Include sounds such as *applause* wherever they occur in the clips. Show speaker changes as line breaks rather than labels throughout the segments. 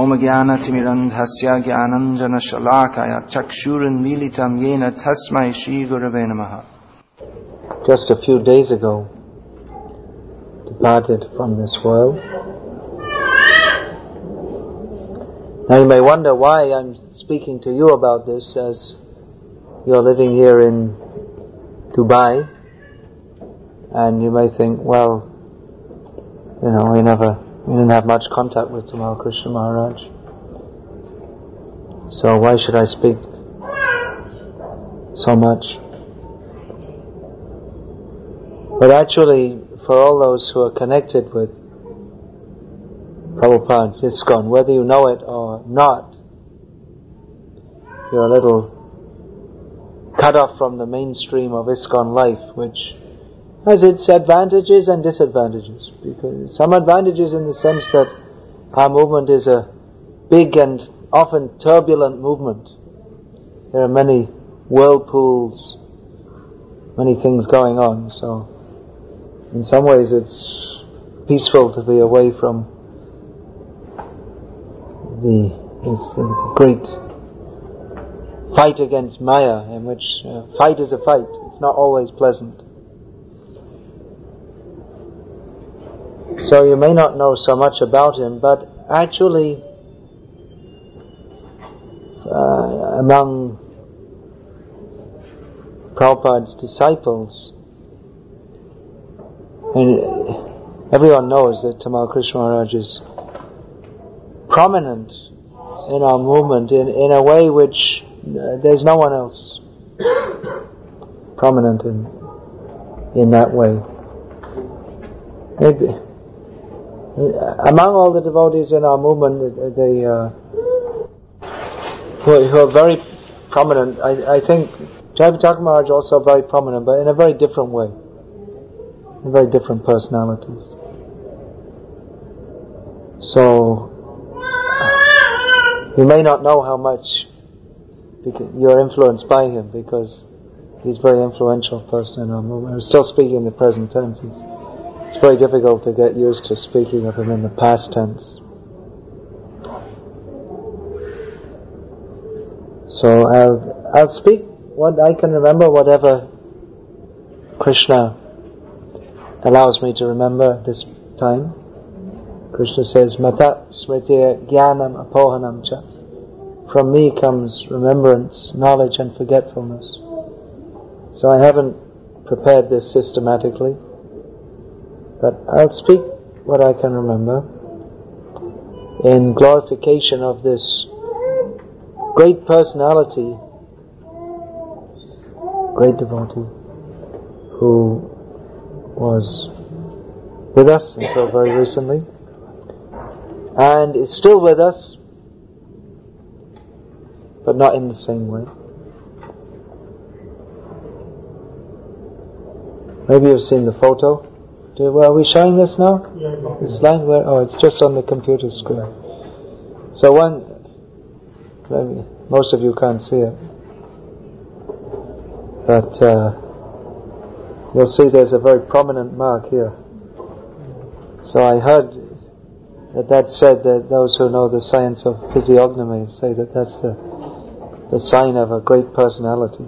ओम ज्ञानतिमिरन्धस्य ज्ञानञ्जनशलाकय चक्षुरुन्मीलितं येन तस्मै श्रीगुरवे नमः
just a few days ago departed from this world. Now you may wonder why I'm speaking to you about this as you're living here in Dubai and you may think, well, you know, we never, we didn't have much contact with Tamal Krishna Maharaj. So why should I speak so much? But actually, for all those who are connected with Prabhupada's ISKCON, whether you know it or not, you're a little cut off from the mainstream of ISKCON life, which has its advantages and disadvantages. Because some advantages in the sense that our movement is a big and often turbulent movement. There are many whirlpools, many things going on, so in some ways it's peaceful to be away from the, the great fight against Maya, in which uh, fight is a fight. It's not always pleasant. So you may not know so much about him, but actually, uh, among Prabhupada's disciples, and everyone knows that Tamal Krishna Maharaj is prominent in our movement in, in a way which uh, there's no one else prominent in in that way. Maybe, among all the devotees in our movement, they uh, who, are, who, are very prominent. I, I think Jayapataka Maharaj also very prominent, but in a very different way, very different personalities. So you may not know how much you're influenced by him because he's a very influential person in our movement. I'm still speaking in the present tense. It's, very difficult to get used to speaking of him in the past tense. So I'll, I'll speak what I can remember, whatever Krishna allows me to remember this time. Krishna says, Mata smriti jnanam apohanam cha. From me comes remembrance, knowledge and forgetfulness. So I haven't prepared this systematically, but I'll speak what I can remember in glorification of this great personality, great devotee, who was with us until very recently and is still with us, but not in the same way. Maybe you've seen the photo. Do, well, are we showing this now?
Yeah,
This line where? Oh, it's just on the computer screen. So one, maybe most of you can't see it, but uh, you'll see there's a very prominent mark here. So I heard that that said that those who know the science of physiognomy say that that's the the sign of a great personality.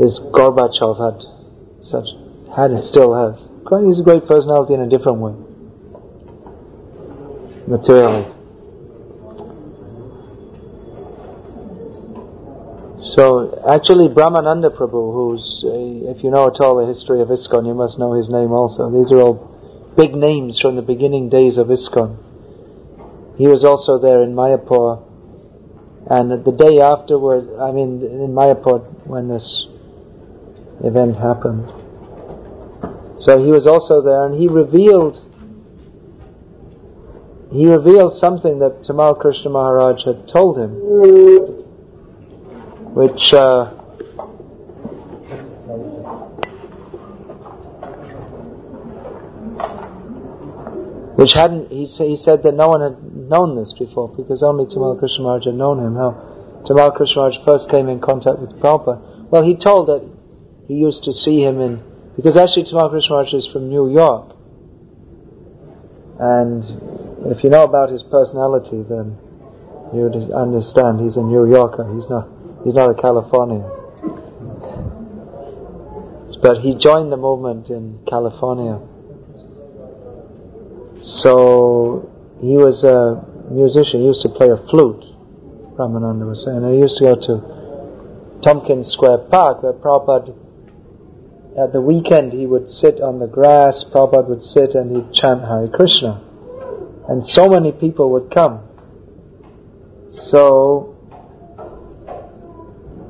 This Gorbachev had such had and still has. He's a great personality in a different way, materially. So actually, Brahmananda Prabhu, who's if you know at all the history of ISKCON, you must know his name also. These are all big names from the beginning days of ISKCON. He was also there in Mayapur, and the day afterward, I mean in Mayapur when this event happened. So he was also there, and he revealed he revealed something that Tamal Krishna Maharaj had told him, which. Uh, which hadn't, he, say, he said that no one had known this before because only Tamal Krishna Maharaj had known him. How Tamal Krishna Maharaj first came in contact with Prabhupada. Well, he told that he used to see him in, because actually Tamal Krishna Maharaj is from New York. And if you know about his personality, then you would understand he's a New Yorker. He's not. He's not a Californian. But he joined the movement in California. So he was a musician. He used to play a flute. Brahmananda was saying. He used to go to Tompkins Square Park, where Prabhupada at the weekend he would sit on the grass, Prabhupada would sit and he'd chant Hare Krishna. And so many people would come. So,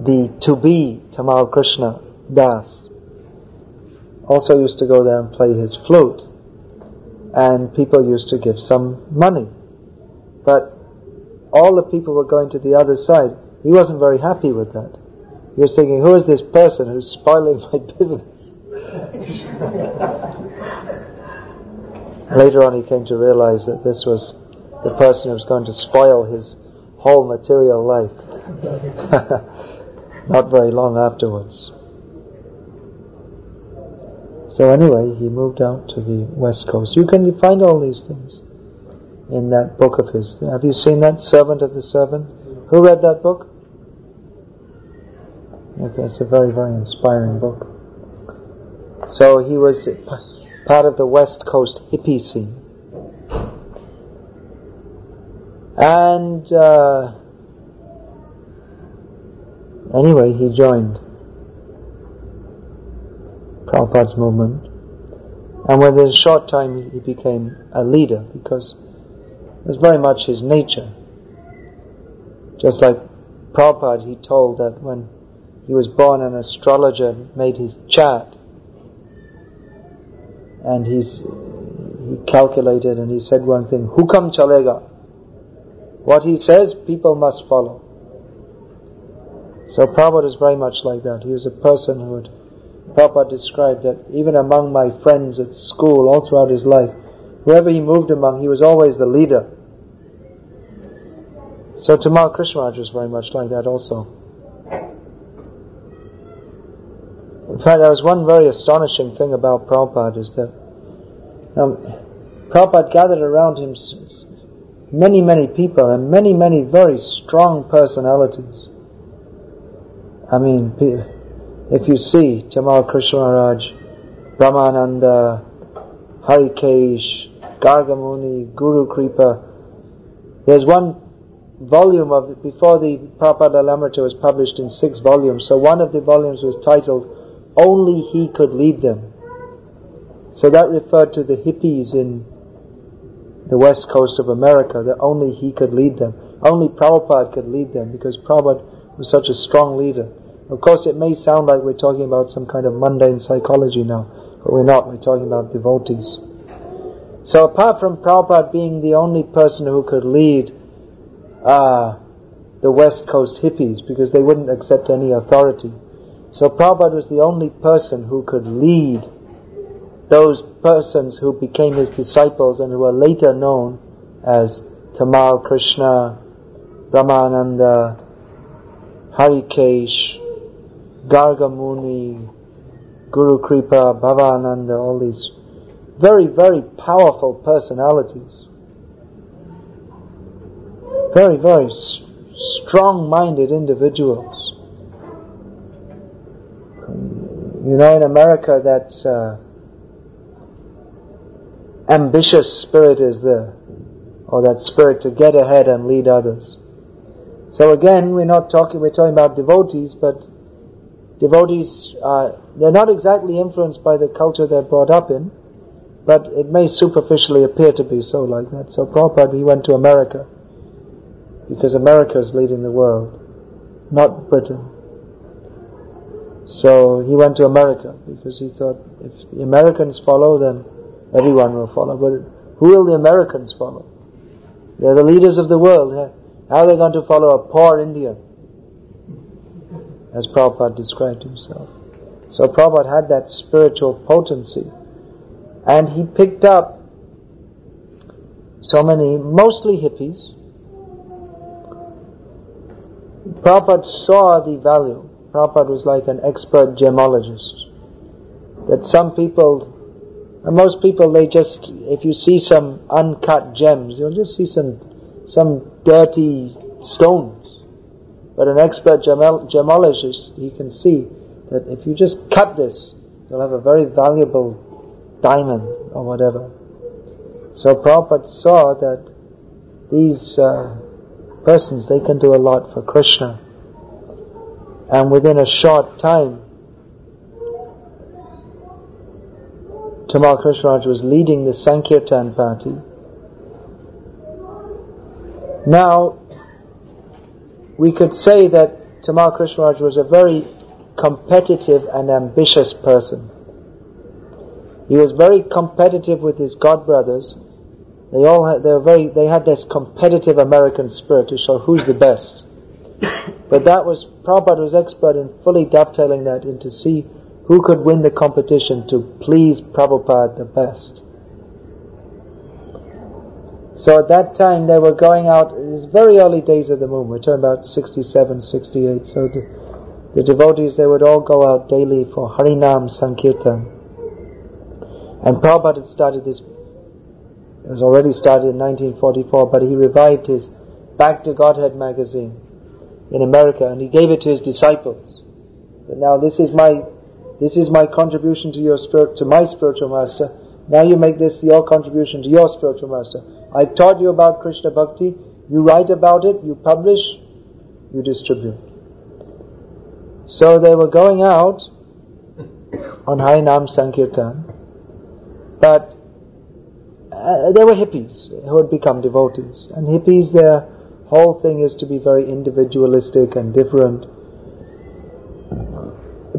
the to be Tamal Krishna Das also used to go there and play his flute. And people used to give some money. But all the people were going to the other side. He wasn't very happy with that. He was thinking, who is this person who's spoiling *laughs* my business? *laughs* Later on, he came to realize that this was the person who was going to spoil his whole material life. *laughs* Not very long afterwards. So anyway, he moved out to the west coast. You can find all these things in that book of his. Have you seen that Servant of the Servant? Who read that book? Okay, it's a very, very inspiring book. So he was part of the West Coast hippie scene. And uh, anyway, he joined Prabhupada's movement. And within a short time, he became a leader because it was very much his nature. Just like Prabhupada, he told that when he was born, an astrologer made his chart and he's, he calculated and he said one thing, Hukam chalega. What he says, people must follow. So Prabhupada is very much like that. He was a person who would, Prabhupada described that even among my friends at school, all throughout his life, whoever he moved among, he was always the leader. So Tamal Krishnaraj was very much like that also. In fact, there was one very astonishing thing about Prabhupada is that um, Prabhupada gathered around him many, many people and many, many very strong personalities. I mean, if you see Tamal Krishnaraj, Brahmananda, Harikesh, Gargamuni, Guru Kripa, there's one volume of, before the Prabhupada Lilamrita was published in six volumes, so one of the volumes was titled only he could lead them. So that referred to the hippies in the west coast of America, that only he could lead them. Only Prabhupada could lead them because Prabhupada was such a strong leader. Of course, it may sound like we're talking about some kind of mundane psychology now, but we're not. We're talking about devotees. So apart from Prabhupada being the only person who could lead uh, the West Coast hippies because they wouldn't accept any authority, so Prabhupada was the only person who could lead those persons who became his disciples and who were later known as Tamal Krishna, Brahmananda, Harikesh, Gargamuni, Guru Kripa, Bhavananda, all these very, very powerful personalities. Very, very strong-minded individuals. You know, in America, that uh, ambitious spirit is there, or that spirit to get ahead and lead others. So again, we're not talking, we're talking about devotees, but devotees, uh, they're not exactly influenced by the culture they're brought up in, but it may superficially appear to be so like that. So Prabhupada, he went to America, because America is leading the world, not Britain. So he went to America because he thought if the Americans follow, then everyone will follow. But who will the Americans follow? They're the leaders of the world. How are they going to follow a poor Indian? As Prabhupada described himself. So Prabhupada had that spiritual potency. And he picked up so many, mostly hippies. Prabhupada saw the value Prabhupada was like an expert gemologist. That some people most people, they just, if you see some uncut gems, you'll just see some, some dirty stones. But an expert gemol- gemologist, he can see that if you just cut this, you'll have a very valuable diamond or whatever. So Prabhupada saw that these uh, persons, they can do a lot for Krishna. And within a short time, Tamal Krishnaraj was leading the Sankirtan party. Now, we could say that Tamal Krishnaraj was a very competitive and ambitious person. He was very competitive with his god brothers. They all had, they were very, they had this competitive American spirit to show who's the best. But that was, Prabhupada was expert in fully dovetailing that into see who could win the competition to please Prabhupada the best. So at that time they were going out, it was very early days of the movement, we're talking about 67, 68, so the, the devotees, they would all go out daily for Harinam Sankirtan. And Prabhupada had started this, it was already started in 1944, but he revived his Back to Godhead magazine in America and he gave it to his disciples. But now this is my this is my contribution to your spirit, to my spiritual master. Now you make this your contribution to your spiritual master. I've taught you about Krishna Bhakti. You write about it, you publish, you distribute. So they were going out on Harinam Sankirtan, but uh, they were hippies who had become devotees. And hippies, their whole thing is to be very individualistic and different.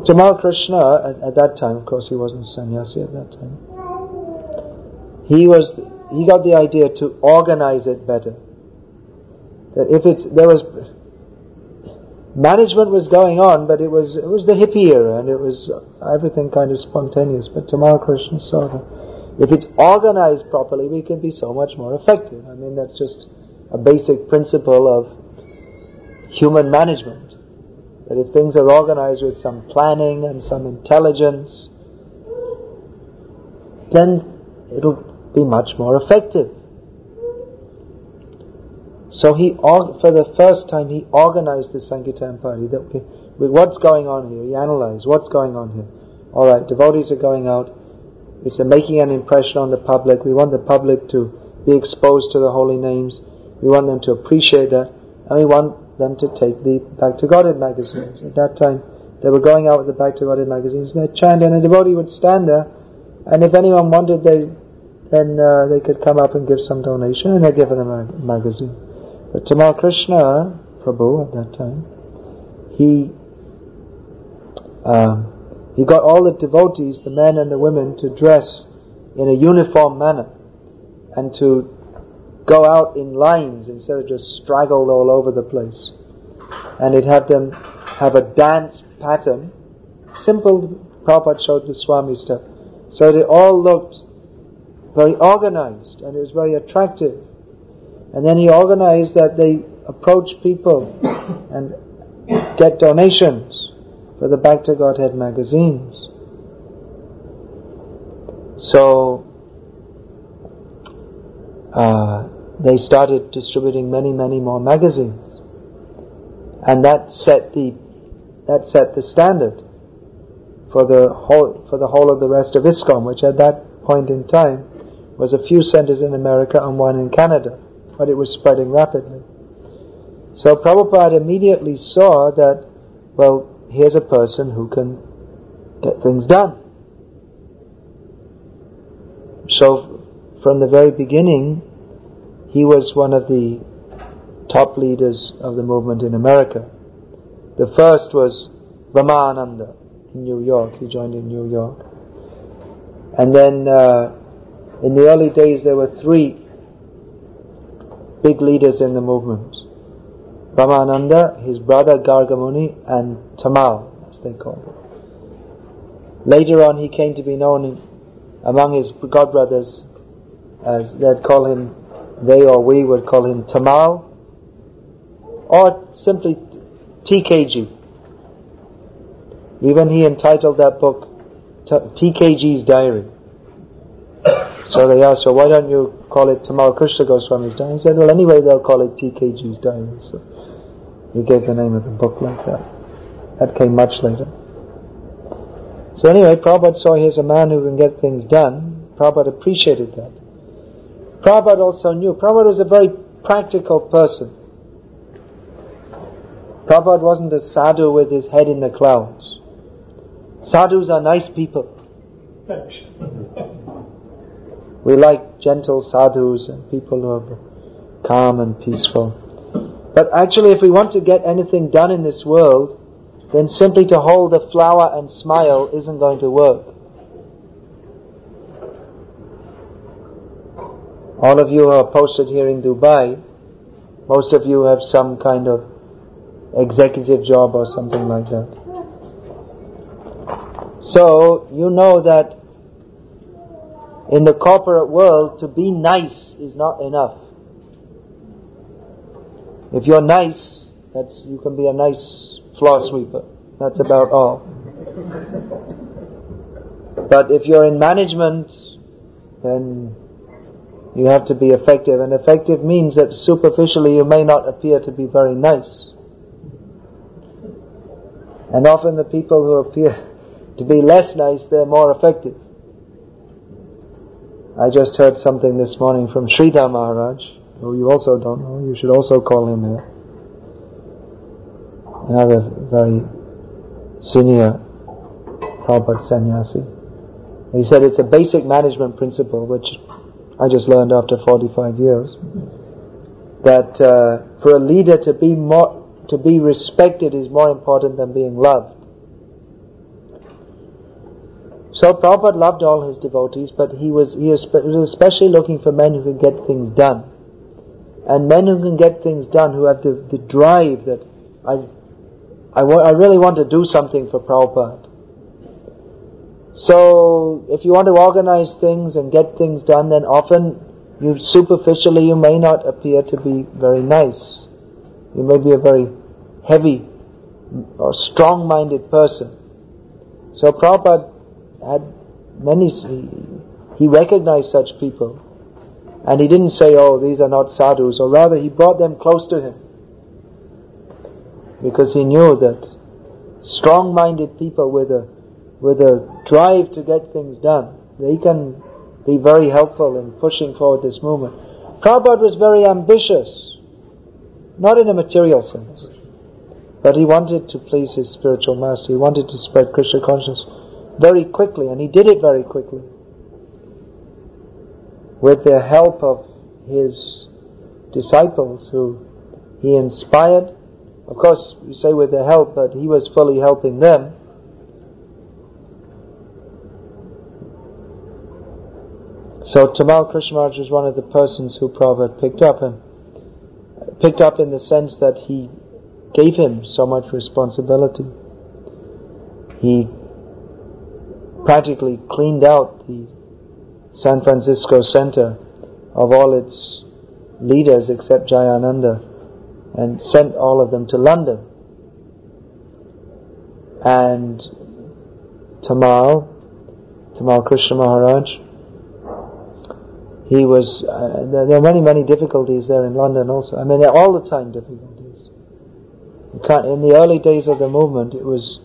Tamal Krishna, at, at, that time, of course he wasn't sannyasi at that time, he was, he got the idea to organize it better. That if it's, there was, management was going on, but it was, it was the hippie era and it was everything kind of spontaneous. But Tamal Krishna saw that if it's organized properly, we can be so much more effective. I mean, that's just a basic principle of human management. That if things are organized with some planning and some intelligence, then it'll be much more effective. So he, for the first time, he organized the Sankirtan party. That what's going on here, he analyzed what's going on here. All right, devotees are going out. It's making an impression on the public. We want the public to be exposed to the holy names. We want them to appreciate that, and we want them to take the Back to Godhead magazines. At that time, they were going out with the Back to Godhead magazines, and they'd chant, and a devotee would stand there, and if anyone wanted, they then uh, they could come up and give some donation, and they'd give them a magazine. But Tamal Krishna Prabhu at that time, he um, he got all the devotees, the men and the women, to dress in a uniform manner and to go out in lines instead of just straggled all over the place. And it had them have a dance pattern, simple Prabhupada showed the Swami step. So they all looked very organized and it was very attractive. And then he organized that they approach people *coughs* and get donations for the Back to Godhead magazines. So, uh, they started distributing many, many more magazines. And that set the, that set the standard for the whole, for the whole of the rest of ISKCON, which at that point in time was a few centers in America and one in Canada, but it was spreading rapidly. So Prabhupada immediately saw that, well, here's a person who can get things done. So from the very beginning, he was one of the top leaders of the movement in America. The first was Brahmananda in New York. He joined in New York. And then uh, in the early days there were three big leaders in the movement. Brahmananda, his brother Gargamuni, and Tamal, as they called him. Later on he came to be known in, among his godbrothers as they'd call him they or we would call him Tamal, or simply TKG. Even he entitled that book TKG's Diary. *coughs* So they asked, so why don't you call it Tamal Krishna Goswami's Dharma? He said, well, anyway, they'll call it TKG's Diary. So he gave the name of the book like that. That came much later. So anyway, Prabhupada saw here's a man who can get things done. Prabhupada appreciated that. Prabhupada also knew, Prabhupada was a very practical person. Prabhupada wasn't a sadhu with his head in the clouds. Sadhus are nice people. We like gentle sadhus and people who are calm and peaceful. But actually, if we want to get anything done in this world, then simply to hold a flower and smile isn't going to work. All of you are posted here in Dubai, most of you have some kind of executive job or something like that. So, you know that in the corporate world, to be nice is not enough. If you're nice, that's, you can be a nice floor sweeper. That's about all. But if you're in management, then you have to be effective. And effective means that superficially you may not appear to be very nice. And often the people who appear to be less nice, they're more effective. I just heard something this morning from Sridhar Maharaj, who you also don't know. You should also call him here. Another very senior Prabhupada sannyasi. He said it's a basic management principle, which I just learned after 45 years, that uh, for a leader to be more, to be respected is more important than being loved. So Prabhupada loved all his devotees, but he was, he was especially looking for men who could get things done. And men who can get things done, who have the, the drive that I, I, wa- I really want to do something for Prabhupada. So, if you want to organize things and get things done, then often you superficially you may not appear to be very nice. You may be a very heavy or strong-minded person. So Prabhupada had many, he recognized such people. And he didn't say, oh, these are not sadhus, or rather he brought them close to him. Because he knew that strong-minded people with a, with a drive to get things done, they can be very helpful in pushing forward this movement. Prabhupada was very ambitious, not in a material sense, but he wanted to please his spiritual master. He wanted to spread Krishna consciousness very quickly, and he did it very quickly. With the help of his disciples who he inspired. Of course, you say with the help, but he was fully helping them. So Tamal Krishna Maharaj was one of the persons who Prabhupada picked up, and picked up in the sense that he gave him so much responsibility. He practically cleaned out the San Francisco center of all its leaders except Jayananda and sent all of them to London. And Tamal, Tamal Krishna Maharaj, he was, uh, there, there, are many, many difficulties there in London also. I mean, there are all the time difficulties. in the early days of the movement, it was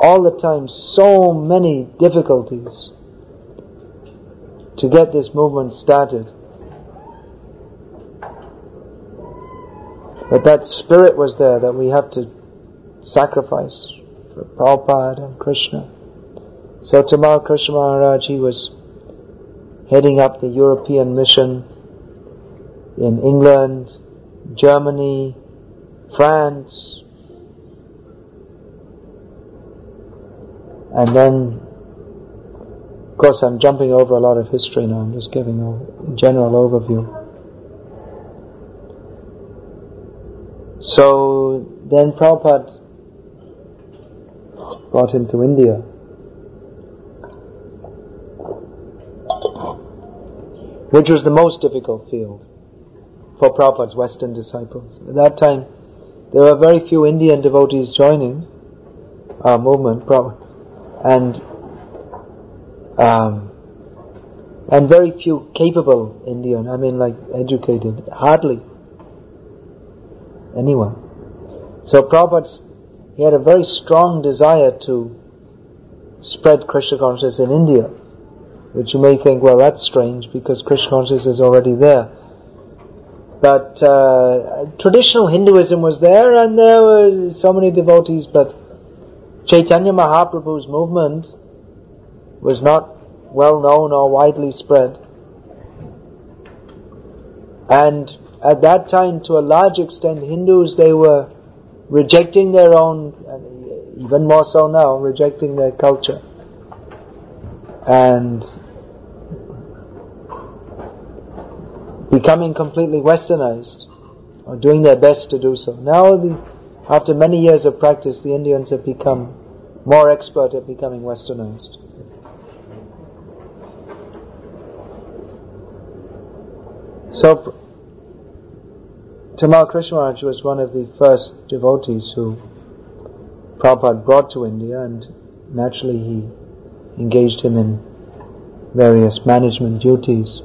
all the time so many difficulties to get this movement started. But that spirit was there that we have to sacrifice for Prabhupada and Krishna. So Tamal Krishna Maharaj, he was heading up the European mission in England, Germany, France, and then, of course, I'm jumping over a lot of history now. I'm just giving a general overview. So then Prabhupada brought him to India. Which was the most difficult field for Prabhupada's Western disciples. At that time, there were very few Indian devotees joining our movement, and um, and very few capable Indian, I mean like educated, hardly anyone. So Prabhupada, he had a very strong desire to spread Krishna consciousness in India, which you may think, well that's strange because Krishna consciousness is already there. But uh, traditional Hinduism was there and there were so many devotees, but Chaitanya Mahaprabhu's movement was not well known or widely spread. And at that time, to a large extent, Hindus, they were rejecting their own, even more so now, rejecting their culture. And becoming completely westernized, or doing their best to do so. Now, the, after many years of practice, the Indians have become more expert at becoming westernized. So, Tamal Krishna Maharaj was one of the first devotees who Prabhupada brought to India, and naturally he engaged him in various management duties.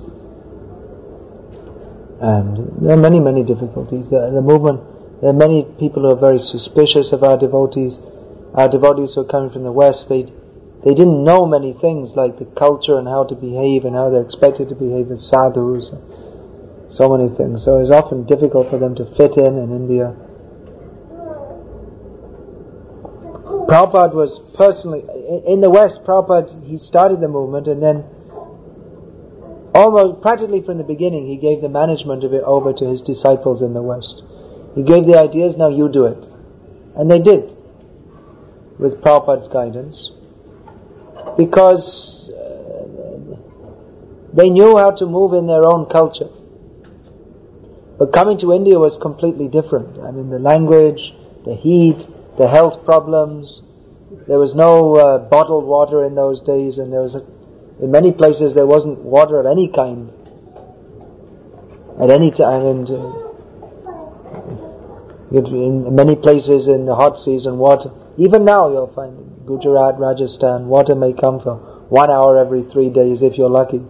And there are many, many difficulties. The, the movement, there are many people who are very suspicious of our devotees. Our devotees who are coming from the West, they, they didn't know many things like the culture and how to behave and how they're expected to behave as sadhus so many things. So it's often difficult for them to fit in in India. Prabhupada was personally, in the West, Prabhupada, he started the movement and then almost, practically from the beginning, he gave the management of it over to his disciples in the West. He gave the ideas, now you do it. And they did, with Prabhupada's guidance, because uh, they knew how to move in their own culture. But coming to India was completely different. I mean, the language, the heat, the health problems. There was no uh, bottled water in those days, and there was, a, in many places, there wasn't water of any kind at any time. And uh, in many places in the hot season, water. Even now, you'll find in Gujarat, Rajasthan, water may come for one hour every three days if you're lucky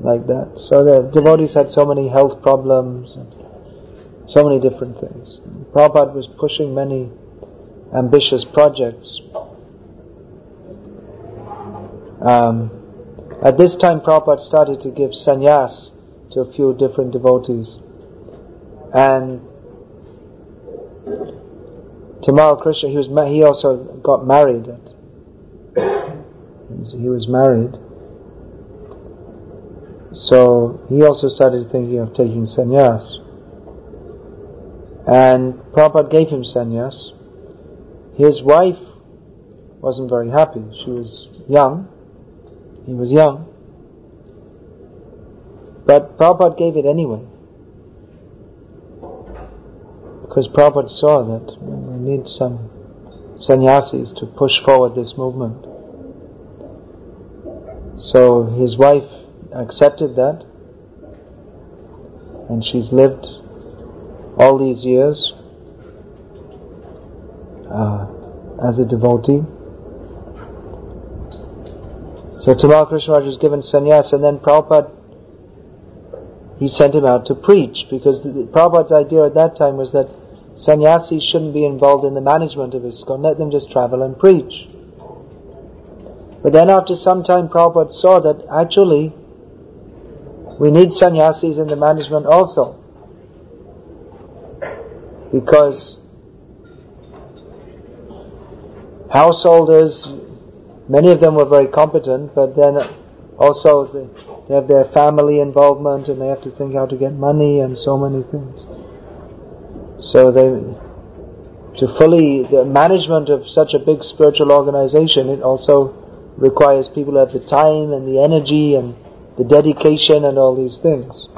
like that. So the devotees had so many health problems, and so many different things. Prabhupada was pushing many ambitious projects. Um, at this time, Prabhupada started to give sannyas to a few different devotees. And Tamal Krishna, he was ma- he also got married. he was married. So he also started thinking of taking sannyas. And Prabhupada gave him sannyas. His wife wasn't very happy. She was young. He was young. But Prabhupada gave it anyway. Because Prabhupada saw that we need some sannyasis to push forward this movement. So his wife accepted that and she's lived all these years uh, as a devotee. So Tamal Krishna Maharaj was given sannyas and then Prabhupada he sent him out to preach because the, Prabhupada's idea at that time was that sannyasis shouldn't be involved in the management of ISKCON, let them just travel and preach. But then after some time Prabhupada saw that actually we need sannyasis in the management also. Because householders, many of them were very competent, but then also they have their family involvement and they have to think how to get money and so many things. So they, to fully, the management of such a big spiritual organization, it also requires people who have the time and the energy and the dedication and all these things.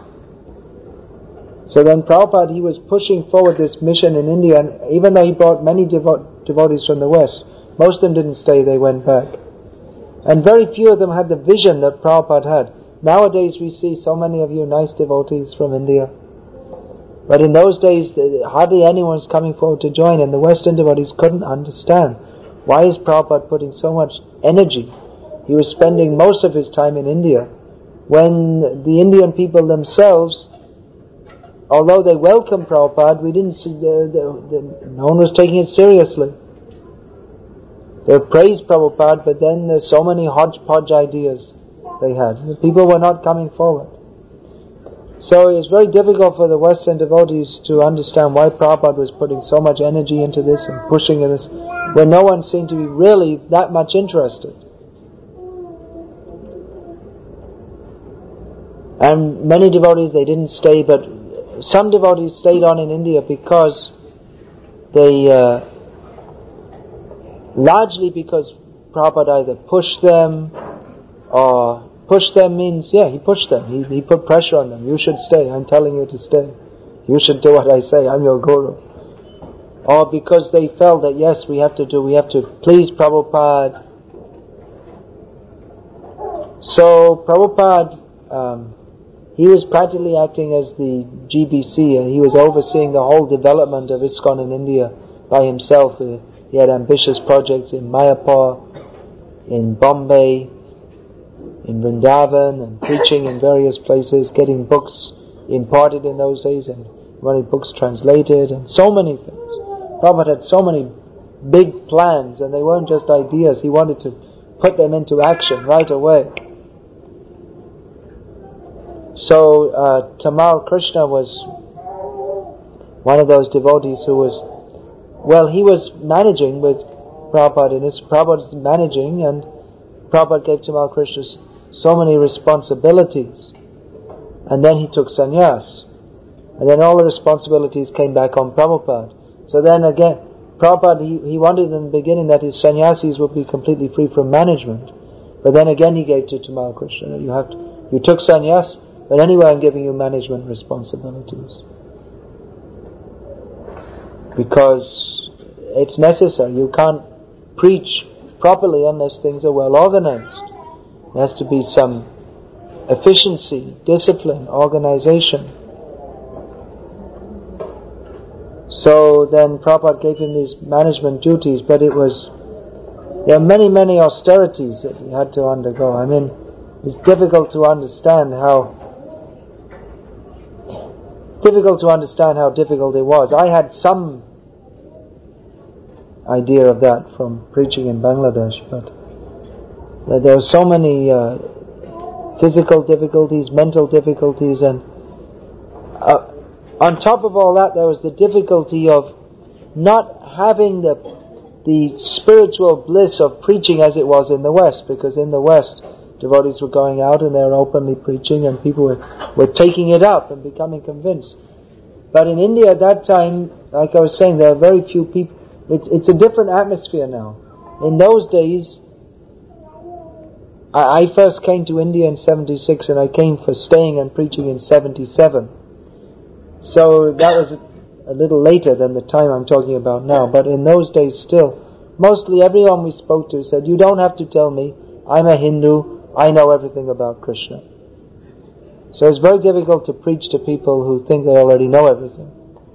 So then Prabhupada, he was pushing forward this mission in India, and even though he brought many devo- devotees from the West, most of them didn't stay, they went back. And very few of them had the vision that Prabhupada had. Nowadays we see so many of you nice devotees from India. But in those days, hardly anyone was coming forward to join, and the Western devotees couldn't understand. Why is Prabhupada putting so much energy? He was spending most of his time in India when the Indian people themselves, although they welcomed Prabhupada, we didn't see, the, the, the, no one was taking it seriously. They praised Prabhupada, but then there's so many hodgepodge ideas they had. The people were not coming forward. So it was very difficult for the Western devotees to understand why Prabhupada was putting so much energy into this and pushing this, when no one seemed to be really that much interested. And many devotees, they didn't stay, but some devotees stayed on in India because they, uh, largely because Prabhupada either pushed them or Push them means, yeah, he pushed them. He, he put pressure on them. You should stay. I'm telling you to stay. You should do what I say. I'm your guru. Or because they felt that, yes, we have to do, we have to please Prabhupada. So, Prabhupada, um, he was practically acting as the GBC and he was overseeing the whole development of ISKCON in India by himself. He had ambitious projects in Mayapur, in Bombay, in Vrindavan and preaching in various places, getting books imparted in those days and running books translated and so many things. Prabhupada had so many big plans and they weren't just ideas, he wanted to put them into action right away. So uh, Tamal Krishna was one of those devotees who was, well, he was managing with Prabhupada in his, Prabhupada was managing and Prabhupada gave Tamal Krishna so many responsibilities. And then he took sannyas. And then all the responsibilities came back on Prabhupada. So then again, Prabhupada, he, he wanted in the beginning that his sannyasis would be completely free from management. But then again he gave to Tamal Krishna, you have to, you took sannyas, but anyway I'm giving you management responsibilities. Because it's necessary. You can't preach properly unless things are well organized. There has to be some efficiency, discipline, organization. So then Prabhupada gave him these management duties, but it was, there are many, many austerities that he had to undergo. I mean, it's difficult to understand how, it's difficult to understand how difficult it was. I had some idea of that from preaching in Bangladesh, but there were so many uh, physical difficulties, mental difficulties, and uh, on top of all that, there was the difficulty of not having the the spiritual bliss of preaching as it was in the West, because in the West, devotees were going out and they were openly preaching, and people were, were taking it up and becoming convinced. But in India at that time, like I was saying, there are very few people. It's, it's a different atmosphere now. In those days, I, I first came to India in 76 and I came for staying and preaching in 77. So that was a, a little later than the time I'm talking about now, but in those days still, mostly everyone we spoke to said, you don't have to tell me, I'm a Hindu, I know everything about Krishna. So it's very difficult to preach to people who think they already know everything.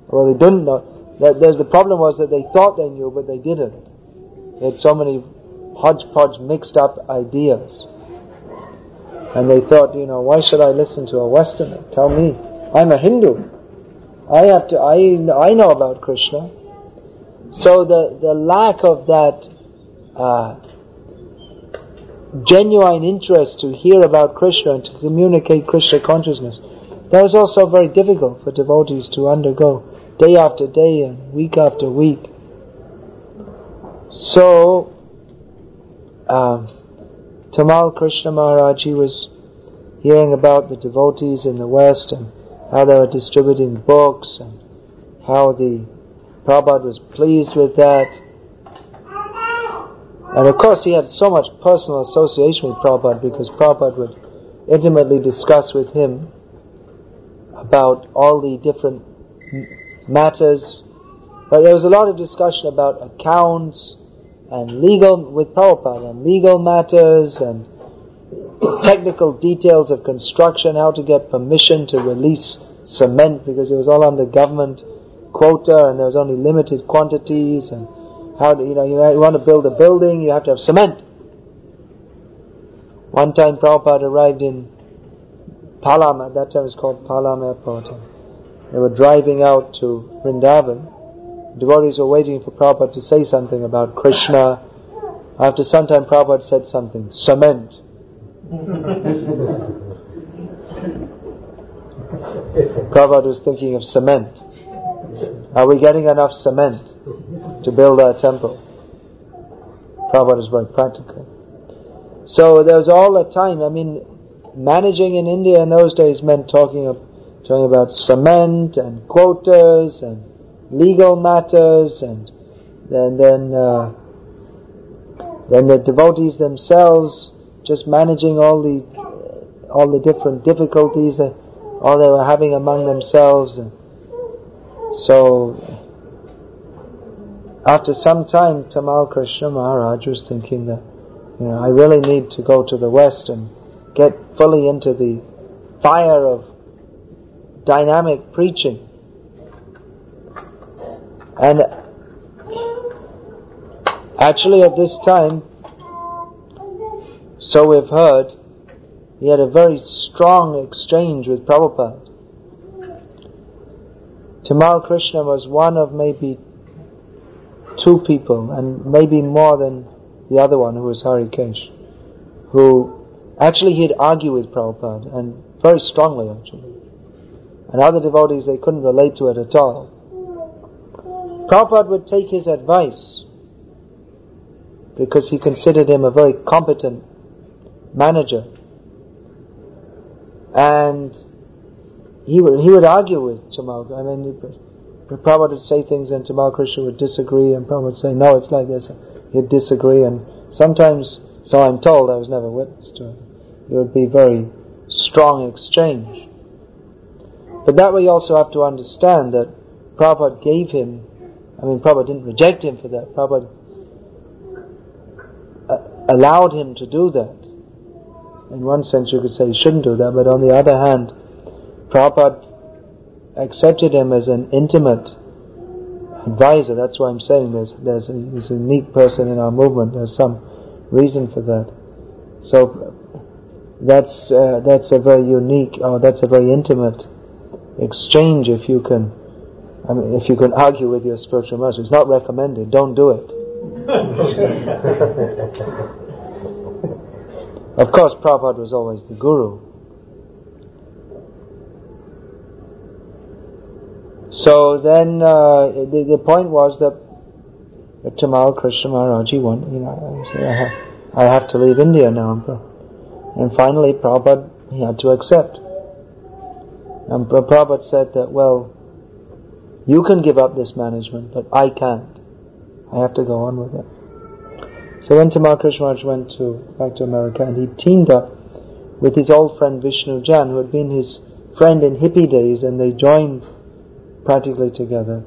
Well, they didn't know. The, the, the problem was that they thought they knew, but they didn't. They had so many hodgepodge mixed up ideas. And they thought, you know, why should I listen to a Westerner? Tell me, I'm a Hindu. I have to, I, I know about Krishna. So the, the lack of that, uh, genuine interest to hear about Krishna and to communicate Krishna consciousness, that was also very difficult for devotees to undergo day after day and week after week. So, um, Tamal Krishna Maharaj, he was hearing about the devotees in the West and how they were distributing books and how the Prabhupada was pleased with that. And of course he had so much personal association with Prabhupada because Prabhupada would intimately discuss with him about all the different matters. But there was a lot of discussion about accounts, and legal with Prabhupada and legal matters and technical details of construction, how to get permission to release cement because it was all under government quota and there was only limited quantities and how to, you know, you want to build a building, you have to have cement. One time Prabhupada arrived in Palam, at that time it was called Palam Airport. They were driving out to Vrindavan. Devotees were waiting for Prabhupada to say something about Krishna. After some time, Prabhupada said something, cement. Prabhupada was thinking of cement. Are we getting enough cement to build our temple? Prabhupada is very practical. So there was all the time, I mean, managing in India in those days meant talking of, talking about cement and quotas and legal matters and then then uh, then the devotees themselves just managing all the all the different difficulties that all they were having among themselves. And so after some time Tamal Krishna Maharaj was thinking that you know I really need to go to the west and get fully into the fire of dynamic preaching and actually at this time, so we've heard, he had a very strong exchange with Prabhupada. Tamal Krishna was one of maybe two people, and maybe more than the other one who was Harikesh, who actually he'd argue with Prabhupada, and very strongly actually. And other devotees, they couldn't relate to it at all. Prabhupada would take his advice because he considered him a very competent manager. And he would, he would argue with Tamal. I mean, Prabhupada would say things and Tamal Krishna would disagree and Prabhupada would say, no, it's like this. He'd disagree and sometimes, so I'm told, I was never witness to it, it would be very strong exchange. But that way you also have to understand that Prabhupada gave him I mean, Prabhupada didn't reject him for that. Prabhupada uh, allowed him to do that. In one sense, you could say he shouldn't do that, but on the other hand, Prabhupada accepted him as an intimate advisor. That's why I'm saying there's, there's a, he's a unique person in our movement. There's some reason for that. So that's uh, that's a very unique, or that's a very intimate exchange if you can I mean, if you can argue with your spiritual master, it's not recommended. Don't do it. *laughs* of course, Prabhupada was always the guru. So then, uh, the, the point was that Tamal Krishna Maharaj, he won, you know, I have, I have to leave India now. And finally, Prabhupada, he had to accept. And Prabhupada said that, well, you can give up this management, but I can't. I have to go on with it. So when Tamal Krishna went to back to America and he teamed up with his old friend Vishnu Jan, who had been his friend in hippie days, and they joined practically together.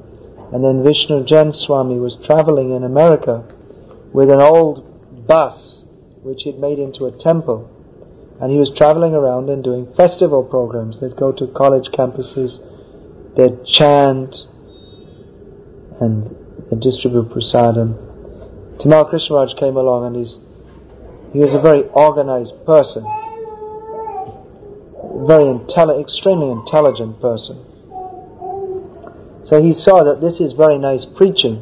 And then Vishnu Jan Swami was traveling in America with an old bus which he'd made into a temple. And he was traveling around and doing festival programs. They'd go to college campuses, they'd chant, and they'd distribute prasadam. Tamal Krishnaraj came along and he's, he was a very organized person, very intelli- extremely intelligent person. So he saw that this is very nice preaching,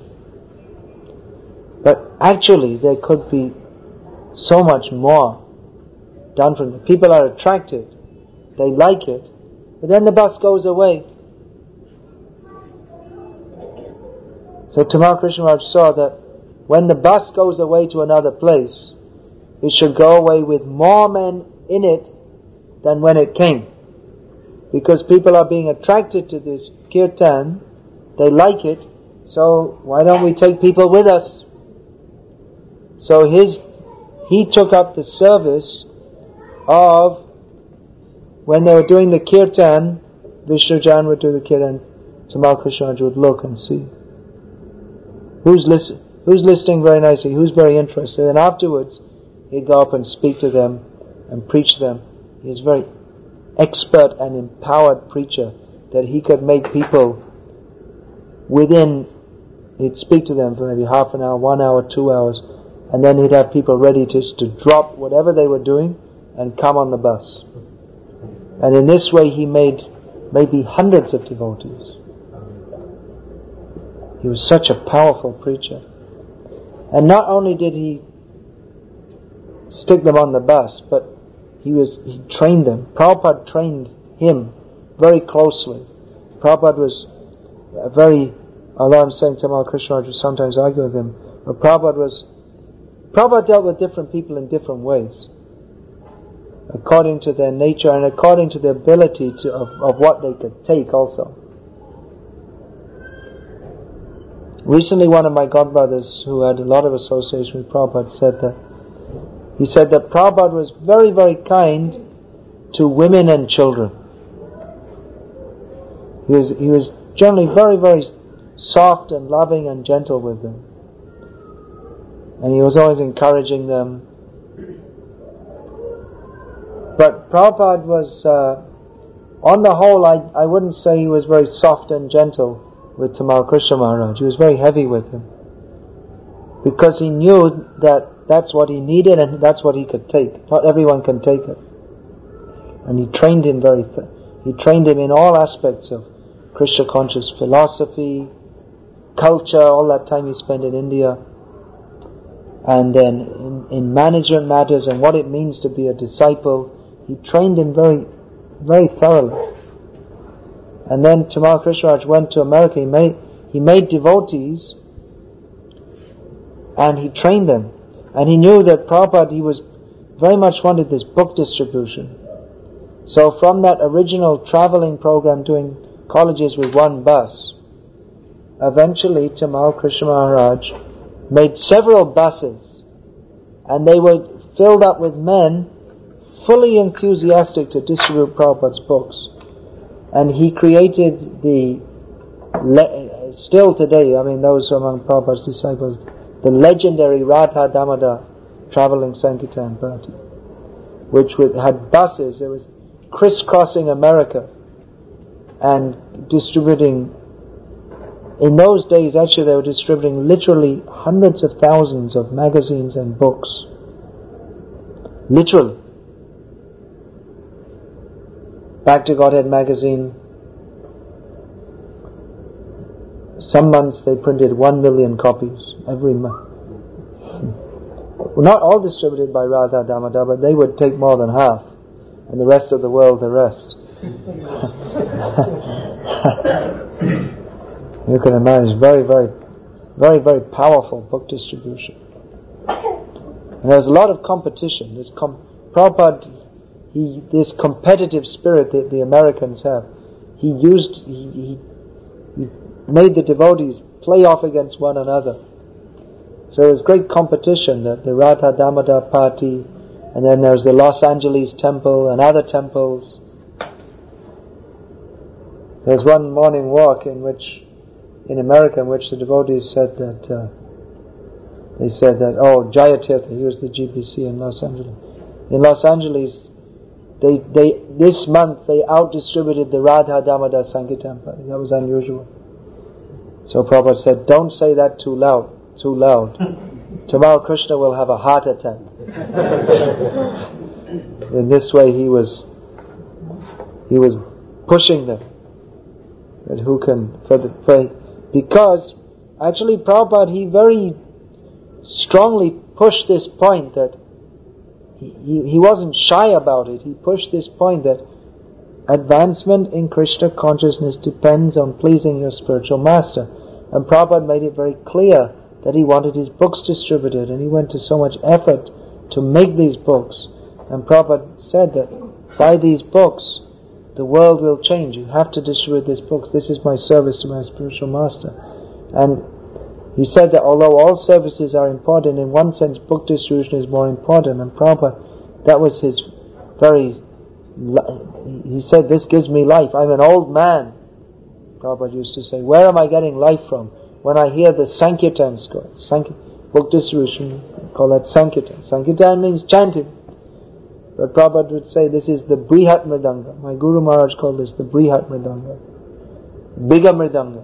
but actually there could be so much more done from. People are attracted, they like it, but then the bus goes away So Tamal Krishnaraj saw that when the bus goes away to another place, it should go away with more men in it than when it came. Because people are being attracted to this kirtan, they like it, so why don't we take people with us? So his, he took up the service of, when they were doing the kirtan, Vishnu Jan would do the kirtan, Tamal Krishnaraj would look and see. Who's, who's listening very nicely? Who's very interested? And afterwards, he'd go up and speak to them and preach to them. He's a very expert and empowered preacher that he could make people within, he'd speak to them for maybe half an hour, one hour, two hours, and then he'd have people ready to, to drop whatever they were doing and come on the bus. And in this way he made maybe hundreds of devotees. He was such a powerful preacher. And not only did he stick them on the bus, but he was he trained them. Prabhupada trained him very closely. Prabhupada was a very, although I'm saying Tamal Krishna would sometimes argue with him, but Prabhupada was, Prabhupada dealt with different people in different ways according to their nature and according to the ability to, of, of what they could take also. Recently one of my godbrothers who had a lot of association with Prabhupada said that he said that Prabhupada was very, very kind to women and children. He was, he was generally very, very soft and loving and gentle with them. And he was always encouraging them but Prabhupada was, uh, on the whole, I, I wouldn't say he was very soft and gentle with Tamal Krishna Maharaj. He was very heavy with him. Because he knew that that's what he needed and that's what he could take. Not everyone can take it. And he trained him very, th- he trained him in all aspects of Krishna conscious philosophy, culture, all that time he spent in India and then in, in, management matters and what it means to be a disciple he trained him very, very thoroughly. And then Tamal Krishnaraj went to America. He made, he made devotees and he trained them. And he knew that Prabhupada, he was very much wanted this book distribution. So from that original traveling program doing colleges with one bus, eventually Tamal Krishna Maharaj made several buses and they were filled up with men fully enthusiastic to distribute Prabhupada's books. And he created the, le- still today, I mean those among Prabhupada's disciples, the legendary Radha Damodar traveling Sankirtan party, which had buses, it was crisscrossing America and distributing in those days, actually, they were distributing literally hundreds of thousands of magazines and books. Literally. Back to Godhead magazine. Some months they printed one million copies every month. Hmm. Not all distributed by Radha Damodar, but they would take more than half, and the rest of the world the rest. *laughs* you can imagine very, very, very, very powerful book distribution. And there was a lot of competition. There's com- Prabhupada he, this competitive spirit that the Americans have, he used, he, he, made the devotees play off against one another. So there's great competition that the Radha Damodar party, and then there's the Los Angeles temple and other temples. There's one morning walk in which, in America, in which the devotees said that, uh, they said that, oh, Jayatirtha, he was the GBC in Los Angeles. In Los Angeles, they, they, this month they out-distributed the Radha Damodar Sankirtan party. That was unusual. So Prabhupada said, don't say that too loud, too loud. *laughs* Tamal Krishna will have a heart attack. In this way he was, he was pushing them. That who can, for the, for, because actually Prabhupada, he very strongly pushed this point that he, he wasn't shy about it. He pushed this point that advancement in Krishna consciousness depends on pleasing your spiritual master. And Prabhupada made it very clear that he wanted his books distributed and he went to so much effort to make these books. And Prabhupada said that by these books, the world will change. You have to distribute these books. This is my service to my spiritual master. And he said that although all services are important, in one sense book distribution is more important. And Prabhupada, that was his very, he said, this gives me life. I'm an old man. Prabhupada used to say, where am I getting life from? When I hear the Sankirtan score, Sank- book distribution, call that Sankirtan. Sankirtan means chanting. But Prabhupada would say this is the Brihat Mridanga. My Guru Maharaj called this the Brihat Mridanga. Bigger Mridanga.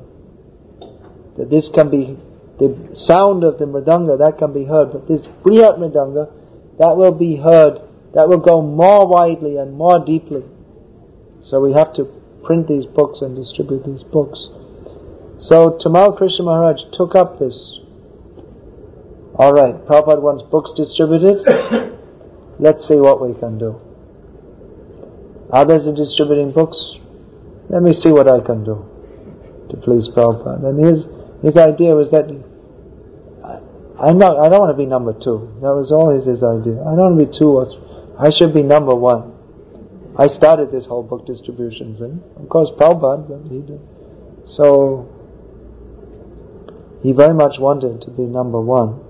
That this can be the sound of the mridanga, that can be heard, but this brihat mridanga, that will be heard, that will go more widely and more deeply. So we have to print these books and distribute these books. So Tamal Krishna Maharaj took up this. Alright, Prabhupada wants books distributed. *coughs* Let's see what we can do. Others are distributing books. Let me see what I can do to please Prabhupada. And his, his idea was that I'm not, I don't want to be number two. That was always his idea. I don't want to be two or three. I should be number one. I started this whole book distribution thing. Of course, Prabhupada, but he did. So, he very much wanted to be number one.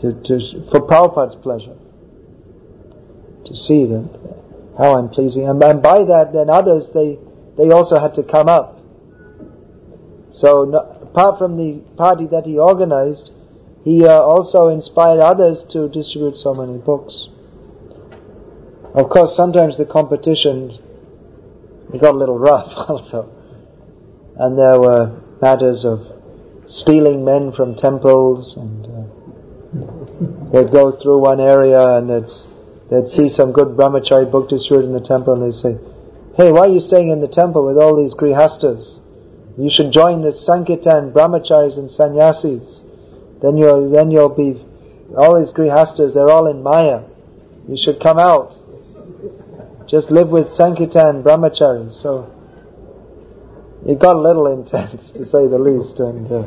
To, to, for Prabhupada's pleasure. To see that, how I'm pleasing. And, and by that, then others, they, they also had to come up. So, no, apart from the party that he organized, he uh, also inspired others to distribute so many books. Of course, sometimes the competition got a little *laughs* rough also, and there were matters of stealing men from temples, and uh, *laughs* they'd go through one area and they'd they'd see some good brahmachari book distributed in the temple, and they'd say, "Hey, why are you staying in the temple with all these grihastas? You should join the Sankirtan brahmacharis and sannyasis." Then you'll, then you'll be, all these grihastas, they're all in Maya. You should come out. Just live with Sankirtan brahmacharis. So, it got a little *laughs* intense, to say the least, and uh,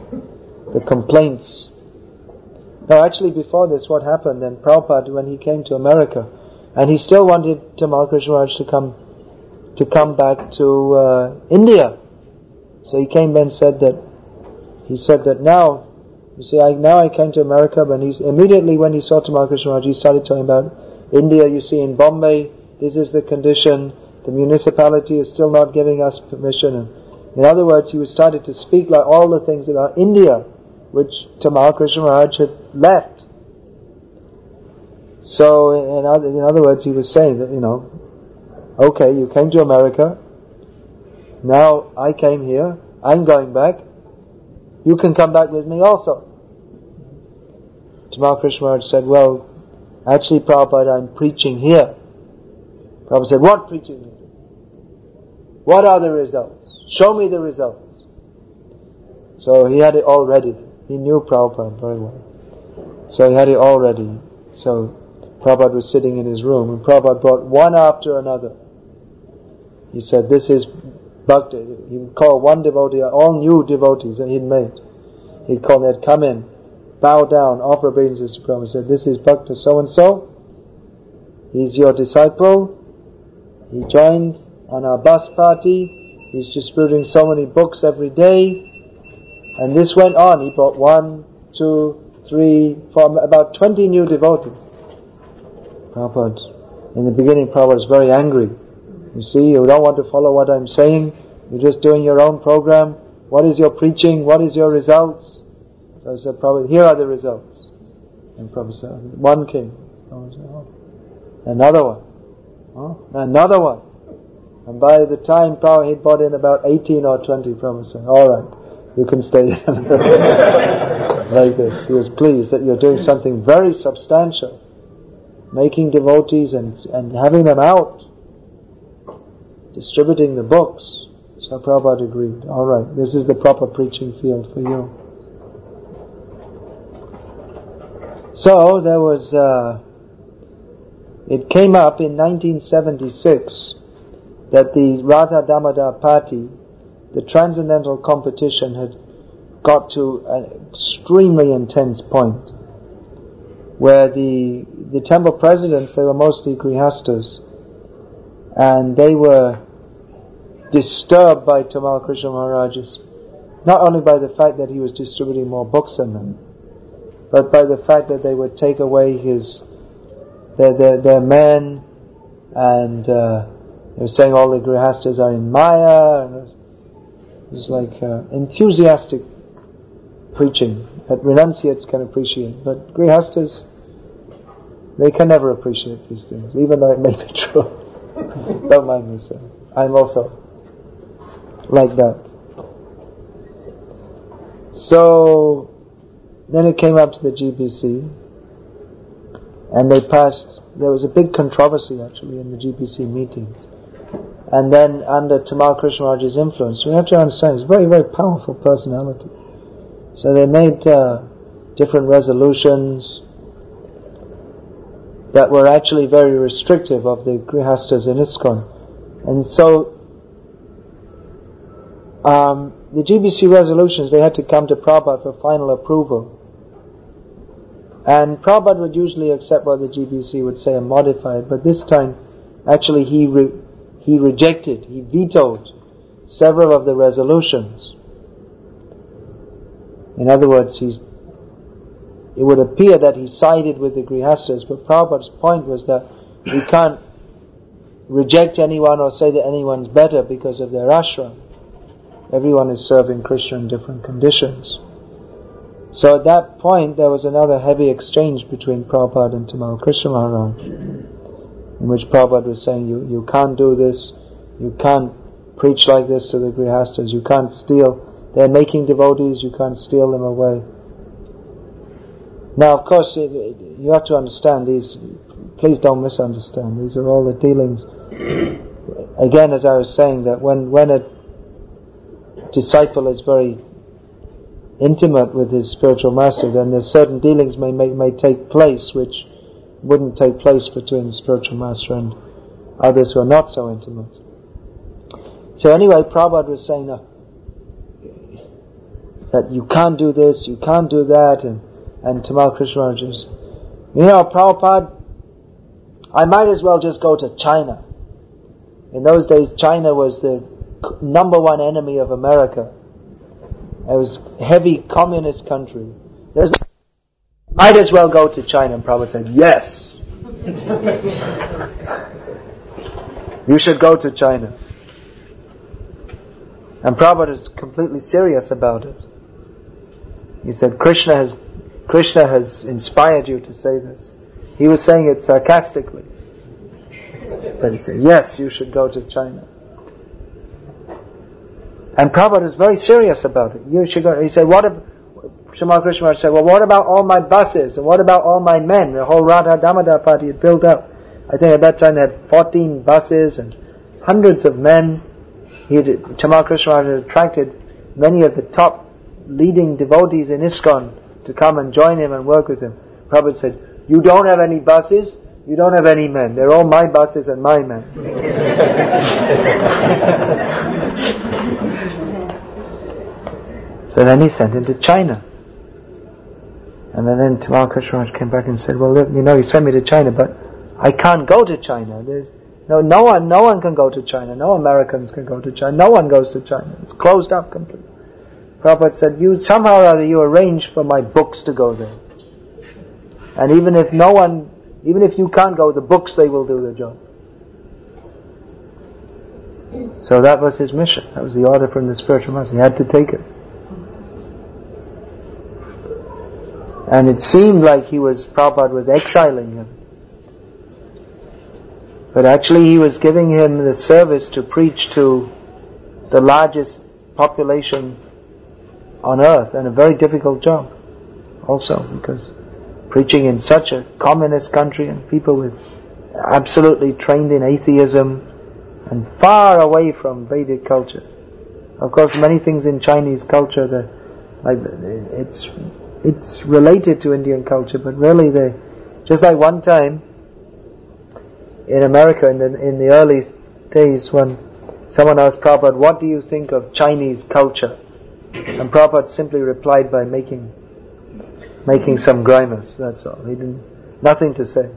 the complaints. Now, actually, before this, what happened then? Prabhupada, when he came to America, and he still wanted Tamal Krishna Maharaj to come to come back to uh, India. So he came and said that he said that now you see, I, now I came to America, but he's immediately when he saw Tamal Krishna he started talking about India. You see, in Bombay, this is the condition. The municipality is still not giving us permission. And in other words, he was started to speak like all the things about India, which Tamal Krishna Maharaj had left. So, in other, in other words, he was saying that, you know, okay, you came to America, now I came here, I'm going back, you can come back with me also. Tamal Krishna Maharaj said, well, actually Prabhupada, I'm preaching here. Prabhupada said, what preaching? What are the results? Show me the results. So he had it all ready. He knew Prabhupada very well. So he had it all ready. So Prabhupada was sitting in his room and Prabhupada brought one after another. He said, this is Bhakti. He would call one devotee, all new devotees that he'd made. He'd call them, come in, bow down, offer obeisances to Prabhupada. He said, this is bhakti so and so. He's your disciple. He joined on our bus party. He's distributing so many books every day. And this went on. He brought one, two, three, four, about 20 new devotees. Prabhupada, in the beginning Prabhupada was very angry. You see, you don't want to follow what I'm saying. You're just doing your own program. What is your preaching? What is your results? So I said, Prabhupada, here are the results. And Prabhupada said, one came. Oh. Another one. Another one. And by the time Prabhupada had brought in about 18 or 20, Prabhupada said, alright, you can stay *laughs* like this. He was pleased that you're doing something very substantial. Making devotees and, and having them out distributing the books. So Prabhupada agreed, alright, this is the proper preaching field for you. So there was, uh, it came up in 1976 that the Radha Damodar party, the transcendental competition had got to an extremely intense point where the, the temple presidents, they were mostly grihastas, and they were disturbed by Tamal Krishna Maharaj's, not only by the fact that he was distributing more books than them, but by the fact that they would take away his, their, their, their men, and uh, they were saying all the grihastas are in Maya, and it was like uh, enthusiastic preaching that renunciates can appreciate, but grihastas, they can never appreciate these things, even though it may be *laughs* true. Don't mind me sir. I'm also like that. So, then it came up to the GBC, and they passed, there was a big controversy actually in the GBC meetings. and then under Tamal Krishnaraj's influence, we have to understand he's a very, very powerful personality. So they made uh, different resolutions that were actually very restrictive of the Grihastas in ISKCON. And so um, the GBC resolutions, they had to come to Prabhupada for final approval. And Prabhupada would usually accept what the GBC would say and modify it, but this time, actually he re- he rejected, he vetoed several of the resolutions. In other words, he's, it would appear that he sided with the Grihastas, but Prabhupada's point was that we can't reject anyone or say that anyone's better because of their ashram. Everyone is serving Krishna in different conditions. So at that point, there was another heavy exchange between Prabhupada and Tamal Krishna Maharaj, in which Prabhupada was saying, you, you can't do this, you can't preach like this to the Grihastas, you can't steal, they're making devotees, you can't steal them away. Now, of course, you have to understand these, please don't misunderstand, these are all the dealings. *clears throat* Again, as I was saying, that when, when a disciple is very intimate with his spiritual master, then there's certain dealings may, may, may take place which wouldn't take place between the spiritual master and others who are not so intimate. So anyway, Prabhupada was saying that, that you can't do this, you can't do that, and, and Tamal Krishna is, you know, Prabhupada, I might as well just go to China. In those days, China was the number one enemy of America. It was heavy communist country. There's might as well go to China. And Prabhupada said, yes. *laughs* you should go to China. And Prabhupada is completely serious about it. He said, Krishna has, Krishna has inspired you to say this. He was saying it sarcastically. But he said, yes, you should go to China. And Prabhupada is very serious about it. You should go. He said, what if, Tamal Krishna said, well, what about all my buses? And what about all my men? The whole Radha Damodar party had built up. I think at that time they had 14 buses and hundreds of men. He had, Krishna had attracted many of the top leading devotees in ISKCON to come and join him and work with him. Prabhupada said, you don't have any buses, you don't have any men. They're all my buses and my men. so then he sent him to China. And then, then Tamal Krishnaraj came back and said, well, look, you know, you sent me to China, but I can't go to China. There's, no, no one, no one can go to China. No Americans can go to China. No one goes to China. It's closed up completely. Prabhupada said, you, somehow or other, you arrange for my books to go there. And even if no one, even if you can't go, the books, they will do the job. So that was his mission. That was the order from the spiritual master. He had to take it. And it seemed like he was, Prabhupada was exiling him. But actually he was giving him the service to preach to the largest population on earth and a very difficult job also because preaching in such a communist country and people with absolutely trained in atheism and far away from Vedic culture. Of course, many things in Chinese culture that like it's it's related to Indian culture, but really they just like one time in America in the in the early days when someone asked Prabhupada, "What do you think of Chinese culture?" And Prabhupada simply replied by making making some grimace. That's all. He didn't nothing to say.